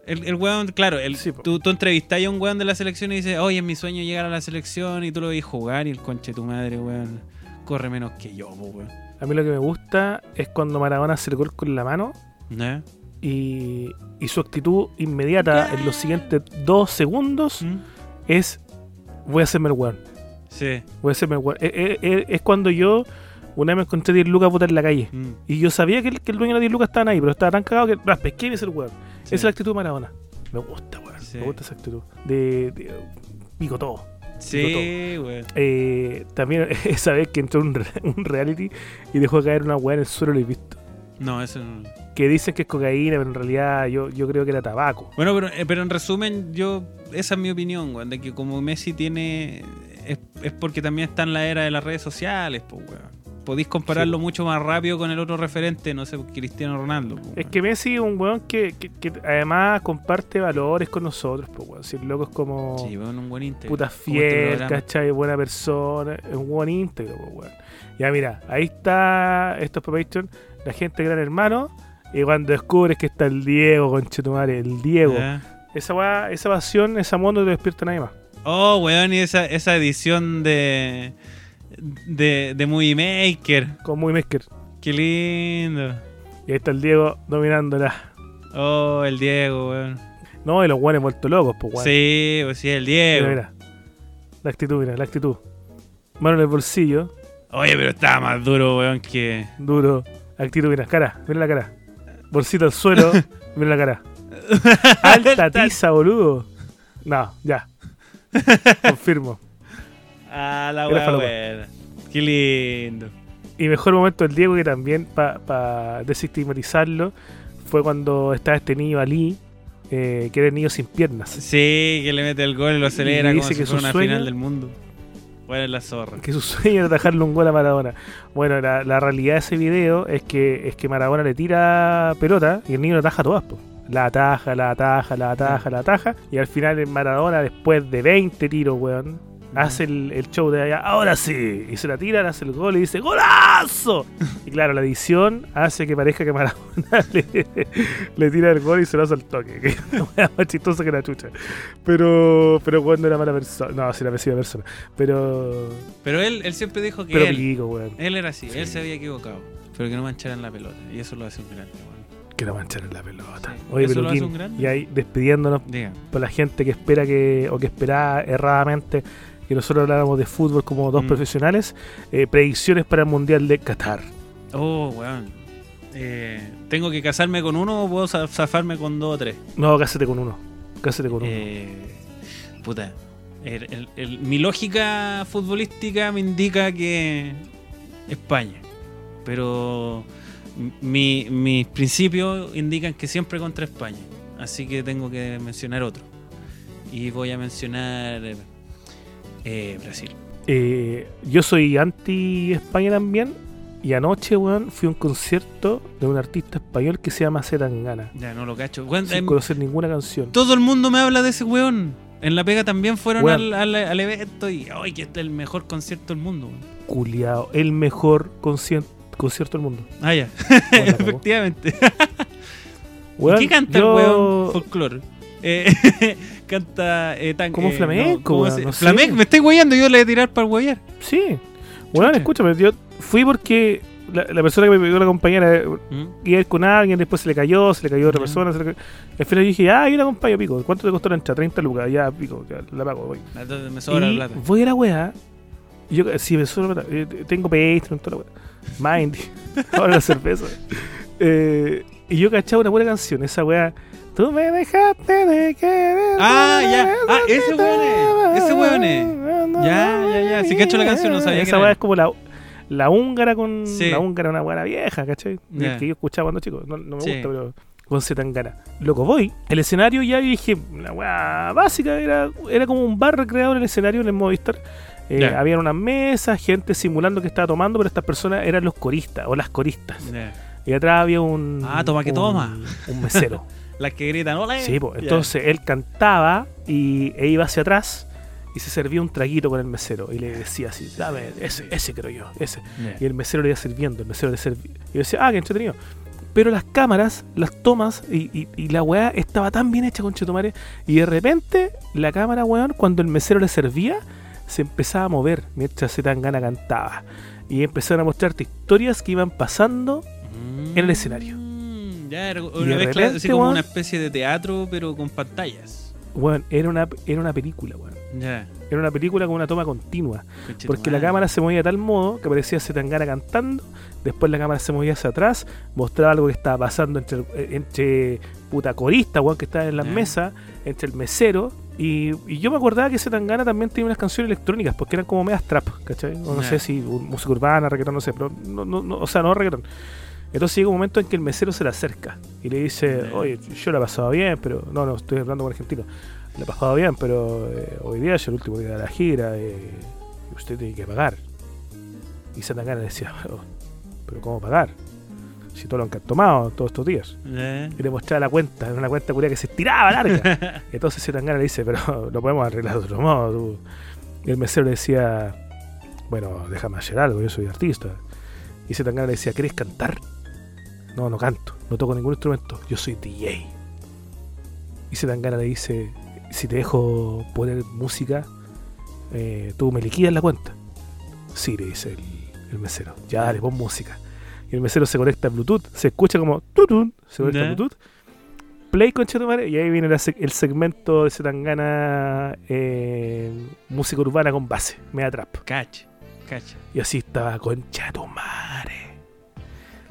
El, el weón, claro, el, Sí, tú, tú entrevistas a un weón de la selección y dices, oye, es mi sueño llegar a la selección y tú lo ves jugar y el conche tu madre, weón, corre menos que yo, po, weón. A mí lo que me gusta es cuando Maradona hace el gol con la mano ¿No? y, y su actitud inmediata en los siguientes dos segundos ¿Mm? es voy a hacerme el weón. Sí. Voy a hacerme el weón. Eh, eh, eh, es cuando yo una vez me encontré a 10 lucas puta en la calle. Mm. Y yo sabía que el, que el dueño de los 10 lucas estaban ahí, pero estaba tan cagado que las pesqué y me hice el weón. Sí. Esa es la actitud de Maradona. Me gusta, weón. Sí. Me gusta esa actitud. De, de pico todo. Sí, weón. Eh, también esa vez que entró un, re- un reality y dejó caer una weá en el suelo, lo he visto. No, eso no. Que dicen que es cocaína, pero en realidad yo, yo creo que era tabaco. Bueno, pero, eh, pero en resumen, yo, esa es mi opinión, weón, de que como Messi tiene, es, es porque también está en la era de las redes sociales, pues, weón. Podéis compararlo Sí. mucho más rápido con el otro referente, no sé, Cristiano Ronaldo. Es que Messi es un weón que, que- que además comparte valores con nosotros, pues weón. Si el loco es como Sí, weón, un buen íntegro. puta este fiel. ¿cachai? Buena persona, es un buen íntegro, pues weón. Ya mira, ahí está, esto es la gente Gran Hermano. Y cuando descubres que está el Diego, conchetumare, el Diego. Esa weá, esa pasión, esa amor no te despierta nadie más. Oh, weón, y esa, esa edición de, de, de Movie Maker. Con muy Mesker. Qué lindo. Y ahí está el Diego dominándola. Oh, el Diego, weón. No, y los weones vueltos locos, pues weón. Sí, pues sí, el Diego. Mira, mira. La actitud, mira, la actitud. Mano en el bolsillo, Oye, pero estaba más duro, weón, que. duro. Actitud, mira, cara, mira la cara. Bolsito al suelo, mira la cara. Alta tiza, boludo. No, ya. Confirmo. Ah, la weá, buena. Qué lindo. Y mejor momento del Diego que también, para desestigmatizarlo, fue cuando estaba este niño Ali, eh, que era el niño sin piernas. Sí, que le mete el gol y lo acelera Y como dice si que fuera su una sueño- final del mundo. Bueno, la zorra. Que su sueño era atajarle un gol a Maradona. Bueno, la, la realidad de ese video es que es que Maradona le tira pelota y el niño lo ataja todas, po. La ataja, la ataja, la ataja, la ataja. Y al final en Maradona, después de 20 tiros, weón, hace el, el show de allá, ahora sí. Y se la tiran, hace el gol y dice, ¡Golazo! Y claro, la edición hace que parezca que Maradona le, le tira el gol y se lo hace al toque. Que es más chistoso que la chucha. Pero, pero no era mala persona. No, sí era pésima persona. Pero, Pero él, él siempre dijo que pero él, pico, él era así, él se había equivocado. Pero que no mancharan la pelota. Y eso lo hace un grande, weón. Que no manchar en la pelota. Sí. Oye, lo y ahí despidiéndonos Diga. por la gente que espera que, o que esperaba erradamente que nosotros habláramos de fútbol como dos Mm. profesionales, eh, predicciones para el Mundial de Qatar. Oh, weón. Eh, ¿Tengo que casarme con uno o puedo za- zafarme con dos o tres? No, cásate con uno. Cásate con uno. Eh, puta. El- el- el- mi lógica futbolística me indica que España. Pero mi- mis principios indican que siempre contra España. Así que tengo que mencionar otro. Y voy a mencionar eh, eh, Brasil. Eh, yo soy anti-España también. Y anoche, weón, fui a un concierto de un artista español que se llama Zetangana. Ya no lo cacho. Weón, Sin em, conocer ninguna canción. todo el mundo me habla de ese weón. En La Pega también fueron al, al- al evento y ¡ay, que este es el mejor concierto del mundo! weón". Culiao. El mejor concierto del mundo. Ah, ya. Efectivamente. Weón, ¿Qué canta yo- el weón? Folclore. Eh, canta eh, tan, Como eh, flamenco, ¿cómo no sé. Flamenco, me estoy weyando, yo le voy a tirar para huear. Sí. Bueno, escúchame, yo fui porque la, la persona que me pidió la compañera eh, iba a ir con alguien, después se le cayó, se le cayó a otra Ya. persona. Se le cayó. Al final dije, ah, yo la acompaño, pico. ¿Cuánto te costó la entrada? 30 lucas, ya, pico, ya, la pago, voy. Entonces me sobra y la plata. voy a la weá. y Yo, sí, me sobra plata. eh, Tengo Patreon, toda la weá. Mind. Ahora la cerveza. Eh, y yo cachaba una buena canción, esa weá. Tú me dejaste de querer. Ah, ya. Ah, ese weón es, ese weón es. Ya, ya, ya. Sí, cacho la canción, no sabía Esa weá es como la, la húngara con. Sí. La húngara, una buena vieja, ¿cachai? Ya. Que yo escuchaba cuando chico. No, no me Sí. gusta, pero. Con Zetangana. Loco, voy. El escenario ya dije, la weá básica, era, era como un bar recreado en el escenario en el Movistar. Eh, Ya. Habían unas mesas, gente simulando que estaba tomando, pero estas personas eran los coristas o las coristas. Y atrás había un. Ah, toma que un- toma. Un mesero. Las que gritan, hola. Sí, pues, entonces él cantaba y e iba hacia atrás y se servía un traguito con el mesero y le decía así, dame, ese, ese creo yo, ese. Y el mesero le iba sirviendo, el mesero le servía. Y yo decía, ah, qué entretenido. Pero las cámaras, las tomas y, y- y la weá estaba tan bien hecha con Chetumare y de repente la cámara, weón, cuando el mesero le servía, se empezaba a mover mientras Zetangana cantaba. Y empezaron a mostrarte historias que iban pasando en el escenario. Ya, era una mezcla, así como weón- una especie de teatro, pero con pantallas. Weón, era una, era una película, weón. Ya. Era una película con una toma continua. Porque la cámara se movía de tal modo que parecía Zetangana cantando. Después la cámara se movía hacia atrás, mostraba algo que estaba pasando entre, eh, entre puta corista, weón, que estaba en las Ya. mesas, entre el mesero. Y, y yo me acordaba que Zetangana también tenía unas canciones electrónicas, porque eran como medias trap, ¿cachai? O no sé si música urbana, reggaetón, no sé, pero no, no, no, o sea, no reggaetón. Entonces llega un momento en que el mesero se le acerca y le dice, oye, yo la he pasado bien, pero no, no, estoy hablando con argentino. La he pasado bien, pero eh, hoy día es el último día de la gira eh, y usted tiene que pagar. Y Zetangana le decía, "Oh, pero ¿cómo pagar? Si todo lo han tomado todos estos días. Y le mostraba la cuenta, era una cuenta curia que se estiraba larga. Entonces Zetangana le dice, pero lo podemos arreglar de otro modo. tú". Y el mesero le decía, bueno, déjame hacer algo, yo soy artista. Y Zetangana le decía, ¿querés cantar? No, no canto, no toco ningún instrumento, yo soy DJ. Y Zetangana le dice, si te dejo poner música, eh, tú me liquidas la cuenta. Sí, le dice el, el mesero, ya dale, pon música. Y el mesero se conecta a Bluetooth, se escucha como tutun, se conecta a. Bluetooth, play con Chetumare, y ahí viene la el segmento de Zetangana eh, música urbana con base, media trap. Cacha. Cacha. Y así estaba concha tu madre.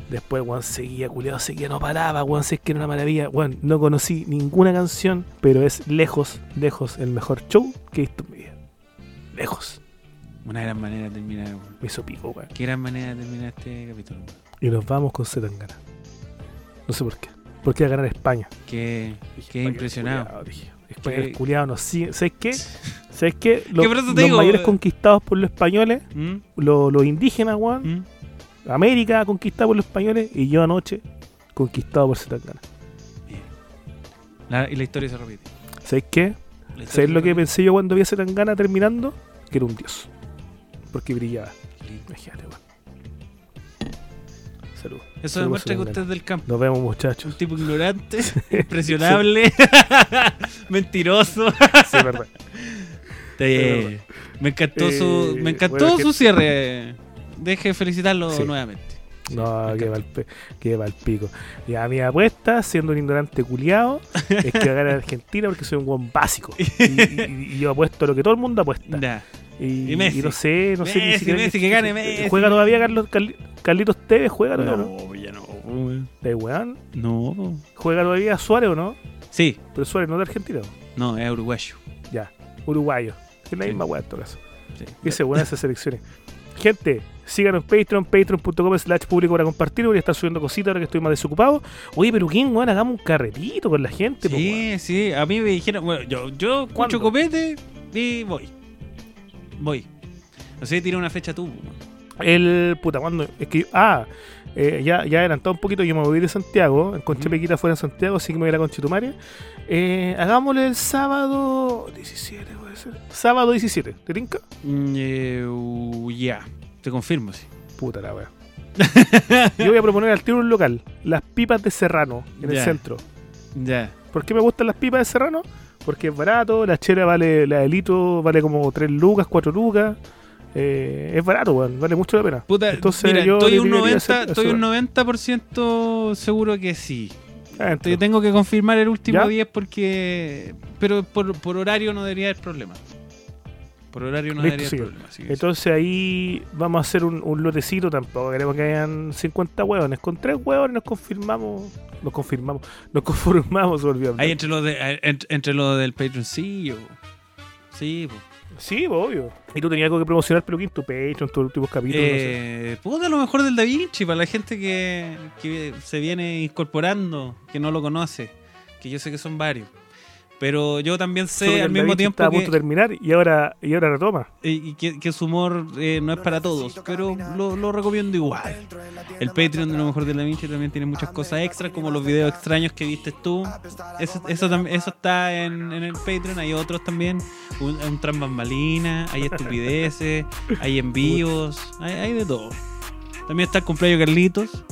Después, Juan seguía, culiado, seguía, no paraba, Juan, si es que era una maravilla. Juan, no conocí ninguna canción, pero es lejos, lejos el mejor show que he visto en mi vida. Lejos. Una gran manera de terminar, weón. Me hizo pico, weón. Qué gran manera de terminar este capítulo. weón. Y nos vamos con Zetangana. No sé por qué. Porque a ganar España. Qué, qué impresionado. culiao, dije. Español Qué- culiao nos sigue. ¿Sabes qué? ¿Sabes qué? Los, los digo, mayores eh. conquistados por los españoles, ¿Mm? los, los indígenas, weón. ¿Mm? América conquistada por los españoles y yo anoche conquistado por Zetangana. La- y la historia se repite. ¿Sabéis qué? La historia ¿Sabéis se lo que pensé yo cuando vi a Zetangana terminando? Que era un dios. Porque brillaba. Imagínate, weón. Salud. Eso demuestra que usted es del campo. Nos vemos, Un muchachos. tipo ignorante, impresionable, mentiroso. Sí, verdad. Me encantó su, Eh, me encantó bueno, su que- cierre. Deje de felicitarlo Sí. nuevamente. No, que va, que va el pico. Ya, mi apuesta, siendo un ignorante culiado, es que va a ganar Argentina porque soy un buen básico. Y, y- y yo apuesto lo que todo el mundo apuesta. Y, Y Messi. y no sé, no sé ni siquiera Messi, que gane Messi. ¿Juega todavía Carlos, Carli- Carlitos Tevez? ¿Juega todavía o no? No, ya no. weón. ¿De weón? No. ¿Juega todavía Suárez o no? Sí, Pero Suárez no es de Argentina. no, es uruguayo. Ya, uruguayo. Es la Sí. misma weá en todo caso. Sí. Dice buenas esas selecciones. Gente, síganos en Patreon, patreon.com slash público para compartir. Voy a estar subiendo cositas ahora que estoy más desocupado. Oye, pero ¿quién, weón? Hagamos un carretito con la gente. po. Sí, sí, a mí me dijeron, bueno, yo, yo escucho copete y voy. Voy. No sé, tira una fecha tú. El puta, cuando es que ah, eh, ya, ya adelantado un poquito, yo me voy de Santiago, en Conchepequita fuera en Santiago, así que me voy a la Conchetumaria. Eh, hagámosle el sábado 17, puede ser. Sábado 17, ¿te tinca? Mm, eh, uh, ya, te confirmo, sí. Puta la wea. yo voy a proponer al tiro un local, las pipas de Serrano, en el centro. Ya. ¿Por qué me gustan las pipas de Serrano? Porque es barato, la chela vale, la de litro vale como 3 lucas, 4 lucas. Eh, es barato, weón, vale mucho la pena. Puta, Entonces mira, yo estoy un tiraría 90, ese- estoy un lugar. 90% seguro que sí. Adentro. Te tengo que confirmar el último ¿Ya? 10 porque. Pero por, por horario no debería haber problema. Por horario no debería haber problema. Entonces ahí vamos a hacer un, un lotecito, tampoco queremos que hayan 50 hueones. Con 3 hueones nos confirmamos, nos confirmamos, nos conformamos, hablar. Ahí entre los de, eh, entre, entre los del Patreon, sí, Sí, po. Sí, pues, obvio. Y tú tenías algo que promocionar, pero ¿quién? Tu Patreon, tus últimos capítulos, no sé. Eh, puta, lo mejor del Da Vinci para la gente que, que se viene incorporando, que no lo conoce, que yo sé que son varios. Pero yo también sé al mismo tiempo estaba a punto que, de terminar y ahora, y ahora retoma. y que, que su humor eh, no es para todos, pero lo, lo recomiendo igual. El Patreon de lo mejor de Da Vinci también tiene muchas cosas extras, como los videos extraños que viste tú. Eso, eso, eso está en, en el Patreon, hay otros también. Un, un tras bambalinas, hay estupideces, hay envíos, hay, hay de todo. También está el cumpleaños Carlitos,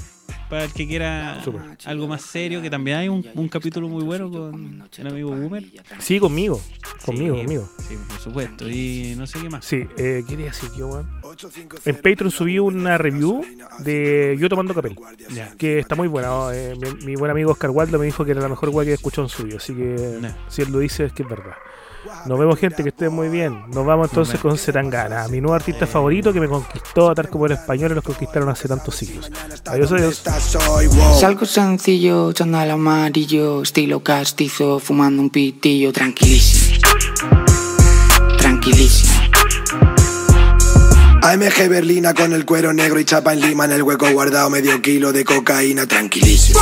para el que quiera Súper. algo más serio, que también hay un, un capítulo muy bueno con el amigo Boomer. Sí, conmigo. Conmigo, Sí, conmigo. Sí, por supuesto. Y no sé qué más. Sí, eh, ¿qué quería decir yo, weón? En Patreon subí una review de Yo tomando capel. Ya. Que está muy buena. ¿no? Eh, mi, mi buen amigo Oscar Waldo me dijo que era la mejor weá que escuchó en suyo. Así que si él lo dice es que es verdad. Nos vemos, gente, que estén muy bien. Nos vamos entonces con Zetangana, mi nuevo artista favorito que me conquistó, tal como los españoles los conquistaron hace tantos siglos. Adiós, adiós. Salgo sencillo, chándal amarillo, estilo castizo, fumando un pitillo, tranquilísimo. Tranquilísimo. AMG Berlina con el cuero negro y chapa en lima en el hueco guardado medio kilo de cocaína, tranquilísimo.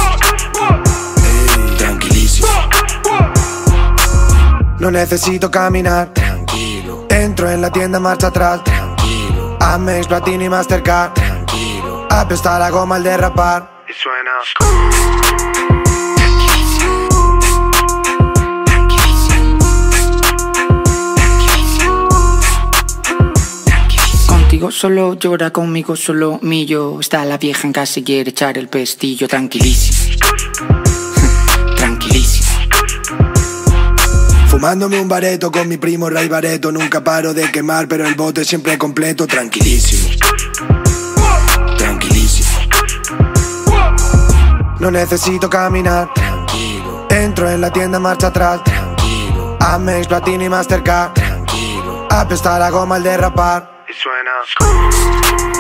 No necesito caminar, tranquilo. Entro en la tienda, marcha atrás, tranquilo. Amex, Platini, Mastercard, tranquilo. Apesta la goma al derrapar. Y suena. Contigo solo llora, conmigo solo millo. Está la vieja en casa y quiere echar el pestillo. Tranquilísimo. Fumándome un bareto con mi primo Ray Bareto. Nunca paro de quemar, pero el bote siempre completo, tranquilísimo. Tranquilísimo. No necesito caminar, tranquilo. Entro en la tienda, marcha atrás, tranquilo. Amex, Platini, Mastercard, tranquilo. Apesta la goma al derrapar. Y suena.